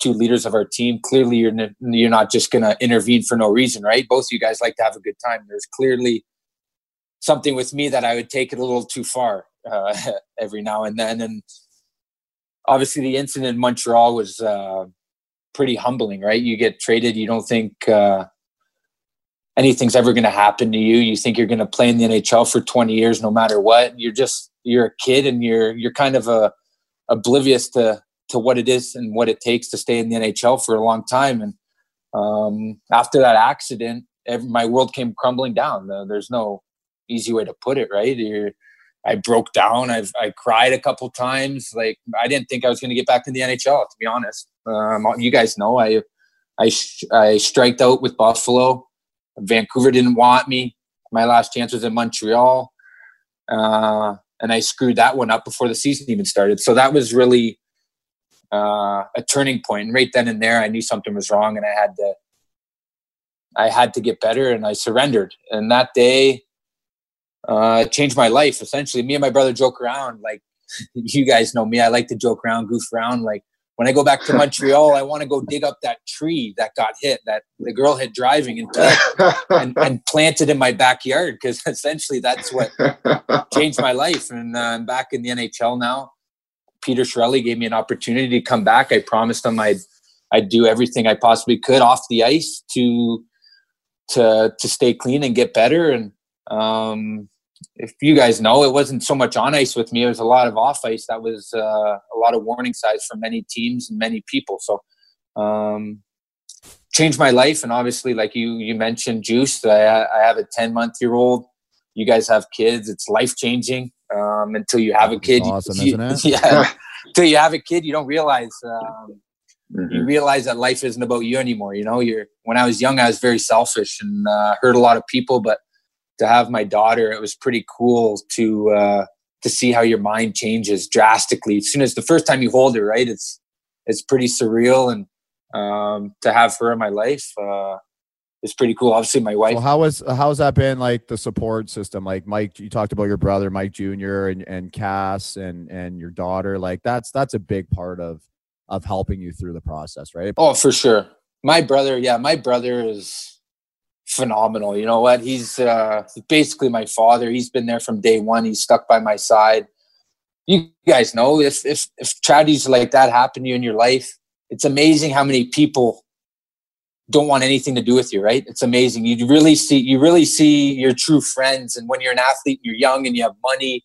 two leaders of our team. Clearly, you're you're not just going to intervene for no reason, right? Both of you guys like to have a good time. There's clearly something with me that I would take it a little too far uh, every now and then. And obviously, the incident in Montreal was uh, pretty humbling, right? You get traded, you don't think. Uh, anything's ever going to happen to you you think you're going to play in the nhl for 20 years no matter what you're just you're a kid and you're you're kind of a oblivious to to what it is and what it takes to stay in the nhl for a long time and um, after that accident every, my world came crumbling down Uh, there's no easy way to put it right you're, i broke down i've i cried a couple times like i didn't think i was going to get back in the nhl to be honest um, you guys know i i i striked out with buffalo Vancouver didn't want me. My last chance was in Montreal. Uh, and I screwed that one up before the season even started. So that was really uh, a turning point. And right then and there, I knew something was wrong, and I had to, I had to get better, and I surrendered. And that day, uh, changed my life. Essentially, me and my brother joke around. Like you guys know me, I like to joke around, goof around. Like when I go back to Montreal, I want to go dig up that tree that got hit, that the girl hit driving, and and, and plant it in my backyard because essentially that's what changed my life. And uh, I'm back in the NHL now. Peter Chiarelli gave me an opportunity to come back. I promised him I'd I'd do everything I possibly could off the ice to to to stay clean and get better. And um, if you guys know, it wasn't so much on ice with me. It was a lot of off ice. That was uh, a lot of warning signs for many teams and many people. So um, changed my life. And obviously, like you you mentioned, Juice. I, I have a ten month year old. You guys have kids. It's life changing. Um, until you have a kid, awesome, you, isn't it? Yeah. until you have a kid, you don't realize. Um, you Mhm. realize that life isn't about you anymore. You know, you're when I was young, I was very selfish and uh, hurt a lot of people. But to have my daughter, it was pretty cool to uh, to see how your mind changes drastically as soon as the first time you hold her. Right, it's it's pretty surreal, and um, to have her in my life uh, is pretty cool. Obviously, my wife. Well, how was how's that been like the support system? Like Mike, you talked about your brother Mike Jr. and and Cass and and your daughter. Like that's that's a big part of of helping you through the process, right? Oh, for sure. My brother, yeah, my brother is phenomenal. You know what? He's uh, basically my father. He's been there from day one. He's stuck by my side. You guys know if if if tragedies like that happen to you in your life, it's amazing how many people don't want anything to do with you. Right? It's amazing. You really see you really see your true friends, and when you're an athlete, you're young, and you have money.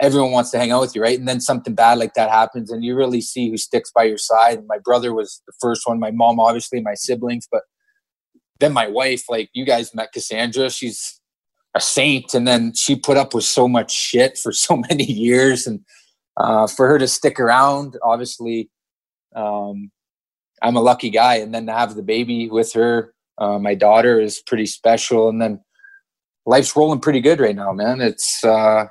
Everyone wants to hang out with you, right? And then something bad like that happens, and you really see who sticks by your side. And my brother was the first one. My mom, obviously, my siblings, but then my wife, like you guys met Cassandra, she's a saint. And then she put up with so much shit for so many years. And uh, for her to stick around, obviously, um, I'm a lucky guy. And then to have the baby with her, uh, my daughter is pretty special. And then life's rolling pretty good right now, man. It's, uh,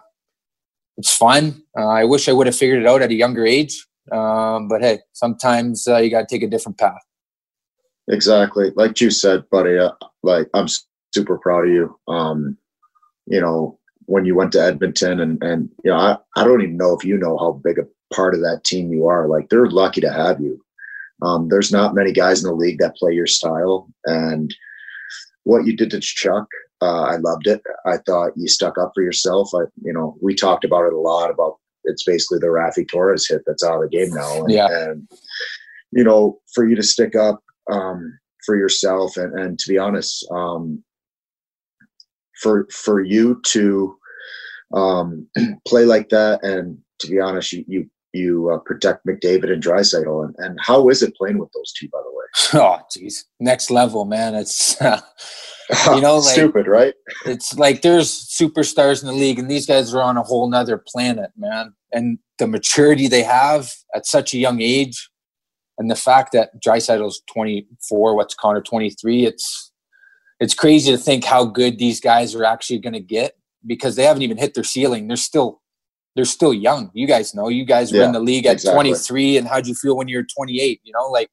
it's fun. Uh, I wish I would have figured it out at a younger age. Um, but hey, sometimes uh, you got to take a different path. Exactly. Like you said, buddy, uh, like I'm super proud of you. Um, you know, when you went to Edmonton, and and you know, I, I don't even know if you know how big a part of that team you are. Like they're lucky to have you. Um, there's not many guys in the league that play your style, and what you did to Chuck, uh, I loved it. I thought you stuck up for yourself. I, you know, we talked about it a lot about it's basically the Raffi Torres hit that's out of the game now. And, Yeah. and you know, for you to stick up um, for yourself, and, and to be honest, um, for for you to um, play like that, and to be honest, you you, you uh, protect McDavid and Draisaitl, and, and how is it playing with those two, by the way? Oh, geez, next level, man. It's You know, like- stupid, right? it's like there's superstars in the league, and these guys are on a whole nother planet, man. And the maturity they have at such a young age, and the fact that Draisaitl's 24, what's Connor 23, it's it's crazy to think how good these guys are actually going to get because they haven't even hit their ceiling. They're still they're still young. You guys know. You guys were Yeah, in the league at exactly. 23, and how'd you feel when you were 28? You know, like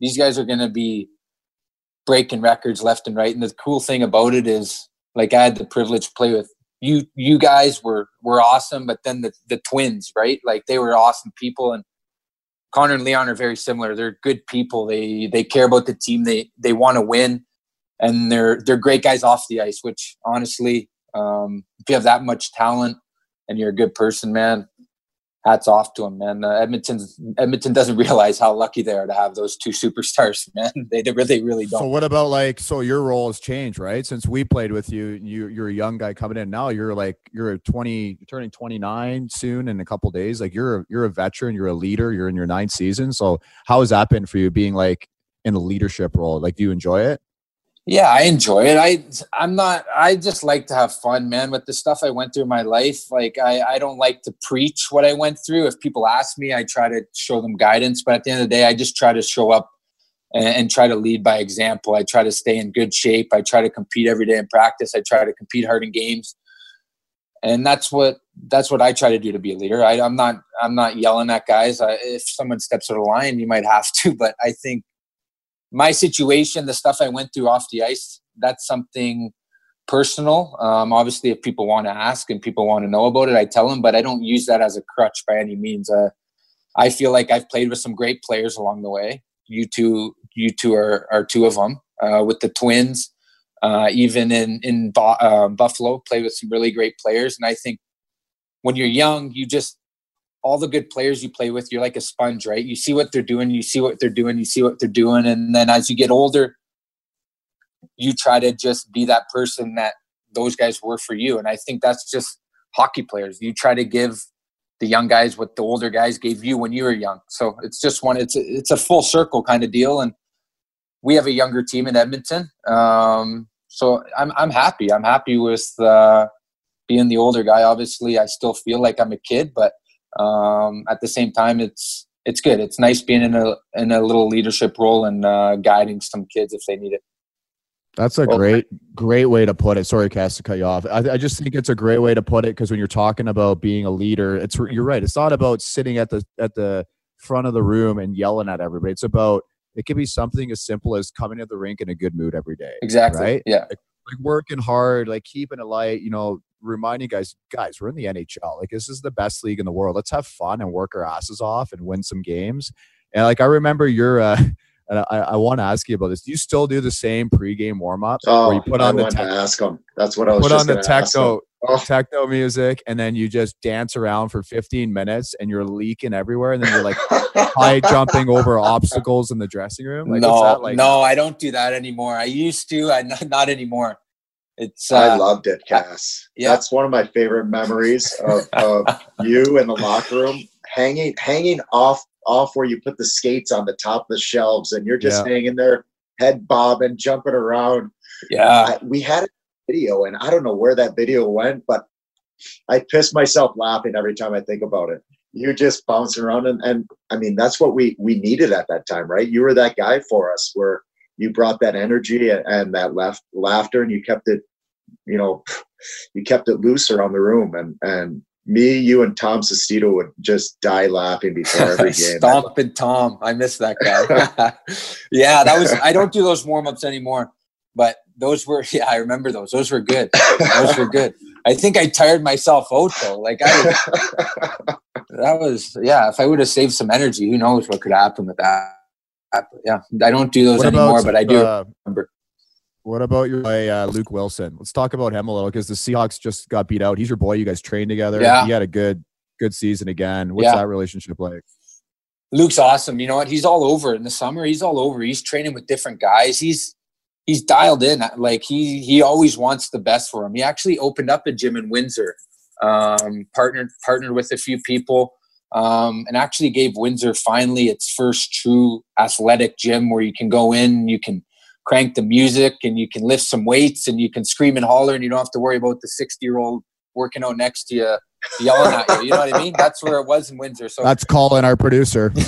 these guys are going to be breaking records left and right. And the cool thing about it is, like, I had the privilege to play with you. You guys were were awesome, but then the the twins, right? Like they were awesome people, and Connor and Leon are very similar. They're good people. They they care about the team. They they want to win, and they're they're great guys off the ice. Which honestly, um, if you have that much talent and you're a good person, man, hats off to him, man. Uh, Edmonton's Edmonton doesn't realize how lucky they are to have those two superstars, man. They they really really don't. So what about like so your role has changed, right? Since we played with you, you you're a young guy coming in. Now you're like you're a 20 you're turning 29 soon in a couple days. Like you're you're a veteran, you're a leader, you're in your ninth season. So how has that been for you being like in a leadership role? Like do you enjoy it? Yeah, I enjoy it. I I'm not I just like to have fun, man, with the stuff I went through in my life. Like I I don't like to preach what I went through. If people ask me, I try to show them guidance, but at the end of the day, I just try to show up and, and try to lead by example. I try to stay in good shape. I try to compete every day in practice. I try to compete hard in games. And that's what that's what I try to do to be a leader. I, I'm not I'm not yelling at guys. I, if someone steps out of line, you might have to, but I think my situation, the stuff I went through off the ice, that's something personal. Um, obviously, if people want to ask and people want to know about it, I tell them, but I don't use that as a crutch by any means. Uh, I feel like I've played with some great players along the way. You two, you two are, are two of them. Uh, with the Twins, uh, even in in Bo- uh, Buffalo, play with some really great players. And I think when you're young, you just all the good players you play with, you're like a sponge, right? You see what they're doing, you see what they're doing, you see what they're doing, and then as you get older, you try to just be that person that those guys were for you. And I think that's just hockey players. You try to give the young guys what the older guys gave you when you were young. So it's just one. It's a, it's a full circle kind of deal, and we have a younger team in Edmonton. Um, so I'm I'm happy. I'm happy with uh, being the older guy. Obviously, I still feel like I'm a kid, but um, at the same time, it's it's good. It's nice being in a in a little leadership role and uh, guiding some kids if they need it. That's a Well- great, great way to put it. Sorry, Cass, to cut you off. I, I just think it's a great way to put it because when you're talking about being a leader, it's you're right. It's not about sitting at the at the front of the room and yelling at everybody. It's about it could be something as simple as coming to the rink in a good mood every day, Exactly. Right? Yeah. like working hard, like keeping it light. You know, reminding guys, guys, we're in the NHL. Like this is the best league in the world. Let's have fun and work our asses off and win some games. And like I remember your. uh and I, I want to ask you about this. Do you still do the same pregame warm up Oh, where you put I on the wanted to ask him. That's what I was put just on the gonna techno Oh. techno music and then you just dance around for 15 minutes and you're leaking everywhere and then you're like high jumping over obstacles in the dressing room? Like, what's no, that like? no, I don't do that anymore. I used to, I not, not anymore. It's uh, I loved it, Cass. yeah. That's one of my favorite memories of, of you in the locker room, hanging hanging off off where you put the skates on the top of the shelves, and you're just Yeah. hanging there, head bobbing, jumping around. yeah. I, we had a video, and I don't know where that video went, but I piss myself laughing every time I think about it. You just bouncing around, and, and I mean that's what we we needed at that time, right? You were that guy for us, where you brought that energy and, and that laugh, laughter, and you kept it, you know, you kept it loose around the room, and and me, you, and Tom Sestito would just die laughing before every game. Stomping Tom. I miss that guy. yeah, that was I don't do those warm ups anymore. But those were yeah, I remember those. Those were good. Those were good. I think I tired myself out though. Like I, that was yeah. If I would have saved some energy, who knows what could happen with that? Yeah, I don't do those What anymore, about, but I do uh, remember. What about your boy uh, Luke Willson? Let's talk about him a little because the Seahawks just got beat out. He's your boy. You guys trained together. Yeah. He had a good good season again. What's Yeah. that relationship like? Luke's awesome. You know what? He's all over in the summer. He's all over. He's training with different guys. He's he's dialed in. Like he he always wants the best for him. He actually opened up a gym in Windsor, um, partnered partnered with a few people, um, and actually gave Windsor finally its first true athletic gym where you can go in, you can crank the music, and you can lift some weights, and you can scream and holler, and you don't have to worry about the sixty year old working out next to you yelling at you. You know what I mean? That's where it was in Windsor. So That's Colin, our producer.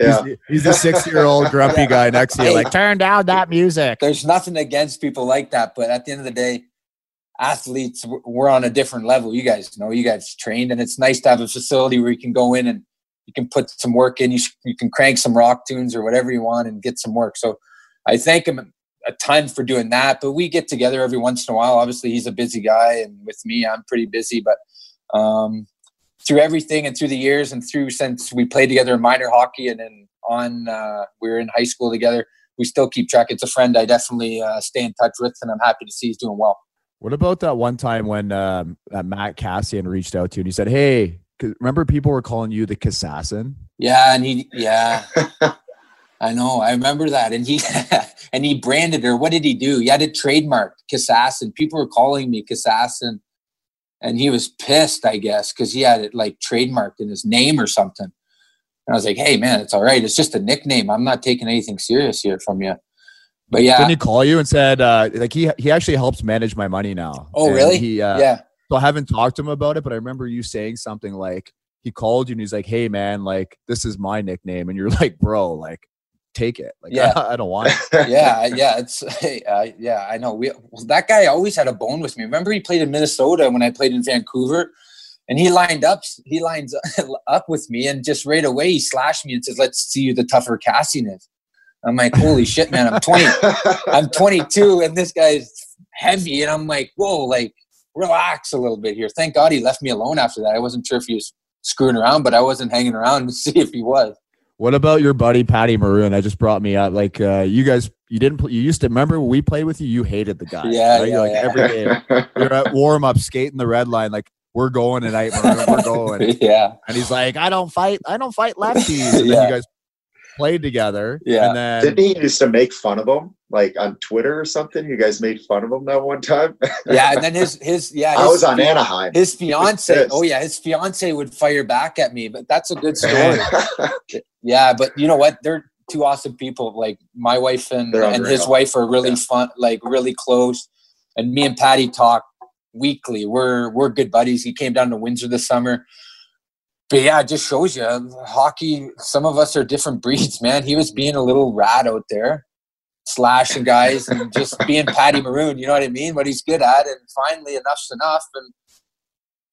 Yeah. He's, he's the 60 year old grumpy guy next to you. Like, turn down that music. there's nothing against people like that, but at the end of the day, athletes we're on a different level. You guys know, you guys trained, and it's nice to have a facility where you can go in and you can put some work in. You sh- you can crank some rock tunes or whatever you want and get some work. So I thank him a ton for doing that. But we get together every once in a while. Obviously, he's a busy guy, and with me, I'm pretty busy. But um, through everything and through the years and through since we played together in minor hockey and then on uh, we were in high school together we still keep track it's a friend i definitely uh, stay in touch with and i'm happy to see he's doing well What about that one time when um, Matt Kassian reached out to you and he said, "Hey, remember people were calling you the Kassassin? yeah and he yeah. I know i remember that. And he and he branded her. What did he do? He had it trademarked Kassassin. people were calling me Kassassin, and he was pissed i guess because he had it like trademarked in his name or something. And i was like hey man it's all right. It's just a nickname. I'm not taking anything serious here from you but yeah Didn't he call you and said, uh, like he he actually helps manage my money now? Oh, And really? He uh, yeah so I haven't talked to him about it, but I remember you saying something like he called you and he's like, "Hey, man, like this is my nickname," and you're like, "Bro, like take it." Like, Yeah. I, don't want it. yeah, yeah, it's uh, yeah. I know. We well, that guy always had a bone with me. Remember, he played in Minnesota when I played in Vancouver, and he lined up. He lines up with me, and just right away he slashed me and says, "Let's see who the tougher Kassian is." I'm like, "Holy shit, man! I'm 20. I'm 22, and this guy's heavy." And I'm like, "Whoa, like relax a little bit here." Thank God he left me alone after that. I wasn't sure if he was screwing around, but I wasn't hanging around to see if he was. What about your buddy Patty Maroon? That just brought me up. Like, uh, you guys, you didn't. Play, you used to remember when we played with you. You hated the guy. Yeah, right? yeah, You're like yeah. every game. You're at warm up, skating the red line. Like, we're going tonight. Maroon, we're going. yeah, And he's like, I don't fight. I don't fight lefties. And then Yeah. you guys played together. Yeah. And then Didn't he used to make fun of him, like on Twitter or something? You guys made fun of him that one time. yeah. And then his his yeah. I was on fi- Anaheim. His fiance, oh yeah, his fiance would fire back at me, but that's a good story. yeah, but you know what? They're two awesome people. Like my wife and and his wife are really Yeah. fun, like really close. And me and Patty talk weekly. We're we're good buddies. He came down to Windsor this summer. But yeah, it just shows you hockey. Some of us are different breeds, man. He was being a little rat out there, slashing guys and just being Patty Maroon. You know what I mean? What he's good at. And finally, enough's enough. And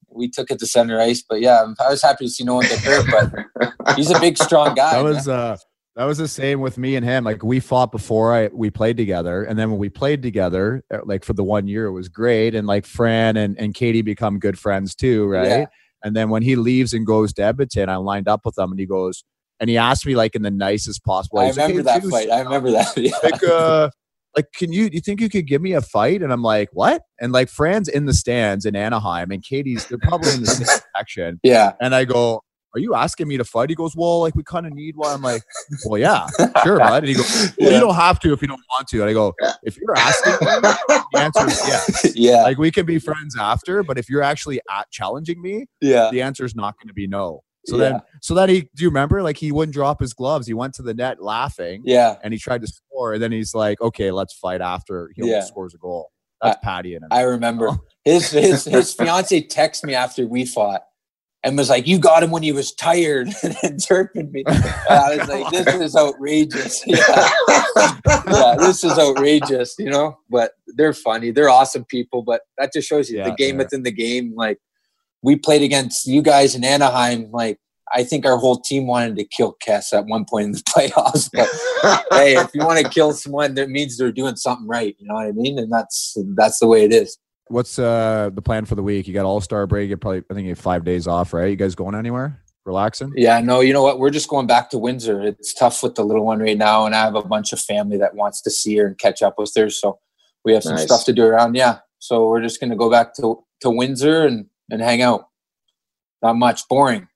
we took it to center ice. But yeah, I was happy to see no one get hurt. But he's a big, strong guy. that man. was uh that was the same with me and him. Like we fought before I we played together, and then when we played together, uh, like for the one year, it was great. And like Fran and and Katie become good friends too, right? Yeah. And then when he leaves and goes to Edmonton, I lined up with him, and he goes and he asked me like in the nicest possible. way. I like, remember "Hey, that fight. I remember that. Yeah. like uh like can you do you think you could give me a fight and i'm like what and like fran's in the stands in anaheim and katie's they're probably in the same section yeah. and i go are you asking me to fight he goes well like we kind of need one i'm like well yeah sure bud and he goes well Yeah. you don't have to if you don't want to and i go if you're asking me the answer is yes yeah. like we can be friends after but if you're actually at challenging me yeah. the answer is not going to be no so Yeah. then so then he do you remember like he wouldn't drop his gloves he went to the net laughing Yeah. and he tried to score, and then he's like, "Okay, let's fight after he Yeah. scores a goal." That's Patty in him. I remember his his his fiance texted me after we fought and was like, "You got him when he was tired," and chirping me. And I was like, "This is outrageous." Yeah. yeah, this is outrageous, you know. But they're funny. They're awesome people. But that just shows you Yeah, the game yeah. within the game. Like we played against you guys in Anaheim. Like I think our whole team wanted to kill Kes at one point in the playoffs. But hey, if you want to kill someone, that means they're doing something right. You know what I mean? And that's that's the way it is. What's uh the plan for the week? You got All Star break. You probably I think you have five days off, right? You guys going anywhere? Relaxing? Yeah, no, you know what? We're just going back to Windsor. It's tough with the little one right now, and I have a bunch of family that wants to see her and catch up with her. So we have some Nice. stuff to do around. Yeah, so we're just gonna go back to to Windsor and and hang out. Not much. Boring.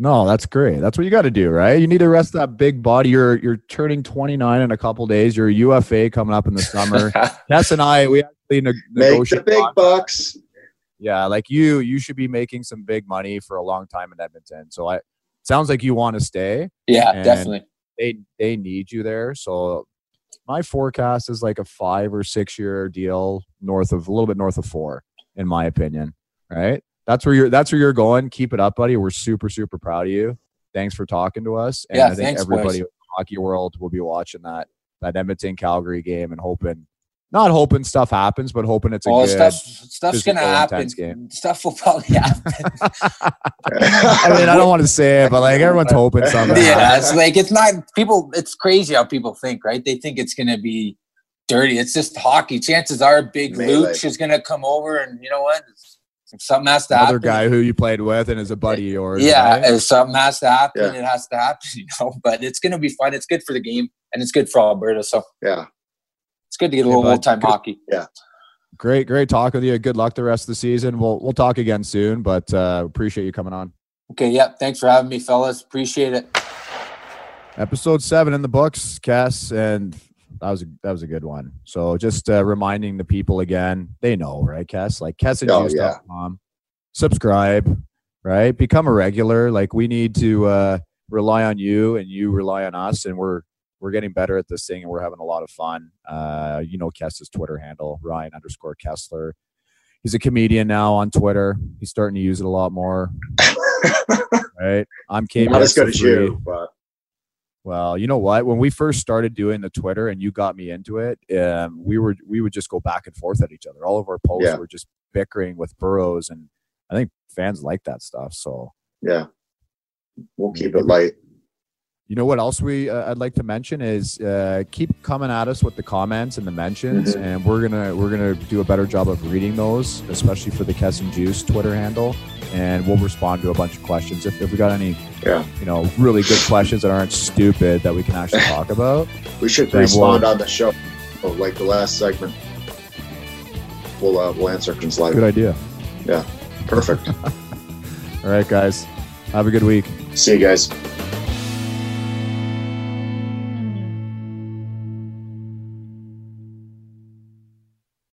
No, that's great. That's what you got to do, right? You need to rest that big body. You're you're turning 29 in a couple days. You're a UFA coming up in the summer. Kes and I, we actually ne- Make the big bucks. Yeah, like you, you should be making some big money for a long time in Edmonton. So I sounds like you want to stay. yeah, definitely. They they need you there. So my forecast is like a five or six year deal north of a little bit north of four, in my opinion. Right? That's where you're that's where you're going. Keep it up, buddy. We're super, super proud of you. Thanks for talking to us. And Yeah, I think thanks, everybody boys. in the hockey world will be watching that that Edmonton Calgary game and hoping not hoping stuff happens, but hoping it's a Oh, good stuff stuff's gonna happen. game. Stuff will probably happen. I mean, I don't want to say it, but like everyone's hoping something. yeah, it's like it's not people. It's crazy how people think, right? They think it's gonna be dirty. It's just hockey. Chances are, Big Melee. Luch is gonna come over, and you know what? If something has to Another happen, guy who you played with and is a buddy of yours. yeah, right? if something has to happen, Yeah. it has to happen. You know, but it's gonna be fun. It's good for the game, and it's good for Alberta. So yeah. it's good to get a little bud, old time hockey. Yeah. Great, great talk with you. Good luck the rest of the season. We'll we'll talk again soon, but uh, appreciate you coming on. Okay, yeah. Thanks for having me, fellas. Appreciate it. Episode seven in the books, Cass, and that was a, that was a good one. So just uh, reminding the people again, they know, right, Kes, Like Oh, KesandJuice.com. Subscribe, right? Become a regular. Like we need to uh, rely on you, and you rely on us, and we're we're getting better at this thing, and we're having a lot of fun. Uh, you know, Kes's Twitter handle, Ryan underscore Kesler. He's a comedian now on Twitter. He's starting to use it a lot more. right? I'm KBS Not as good as you, but Well, you know what? When we first started doing the Twitter and you got me into it, um, we were we would just go back and forth at each other. All of our posts Yeah. were just bickering with Burrows, and I think fans like that stuff. So, yeah. We'll keep it light. You know what else we uh, I'd like to mention is uh, keep coming at us with the comments and the mentions, Mhm. and we're gonna we're gonna do a better job of reading those, especially for the Kes and Juice Twitter handle, and we'll respond to a bunch of questions if, if we got any Yeah. you know really good questions that aren't stupid that we can actually talk about. We should respond we'll- on the show, oh, like the last segment. We'll uh, we'll answer questions live. Good idea. Yeah, perfect. All right, guys. Have a good week. See you guys.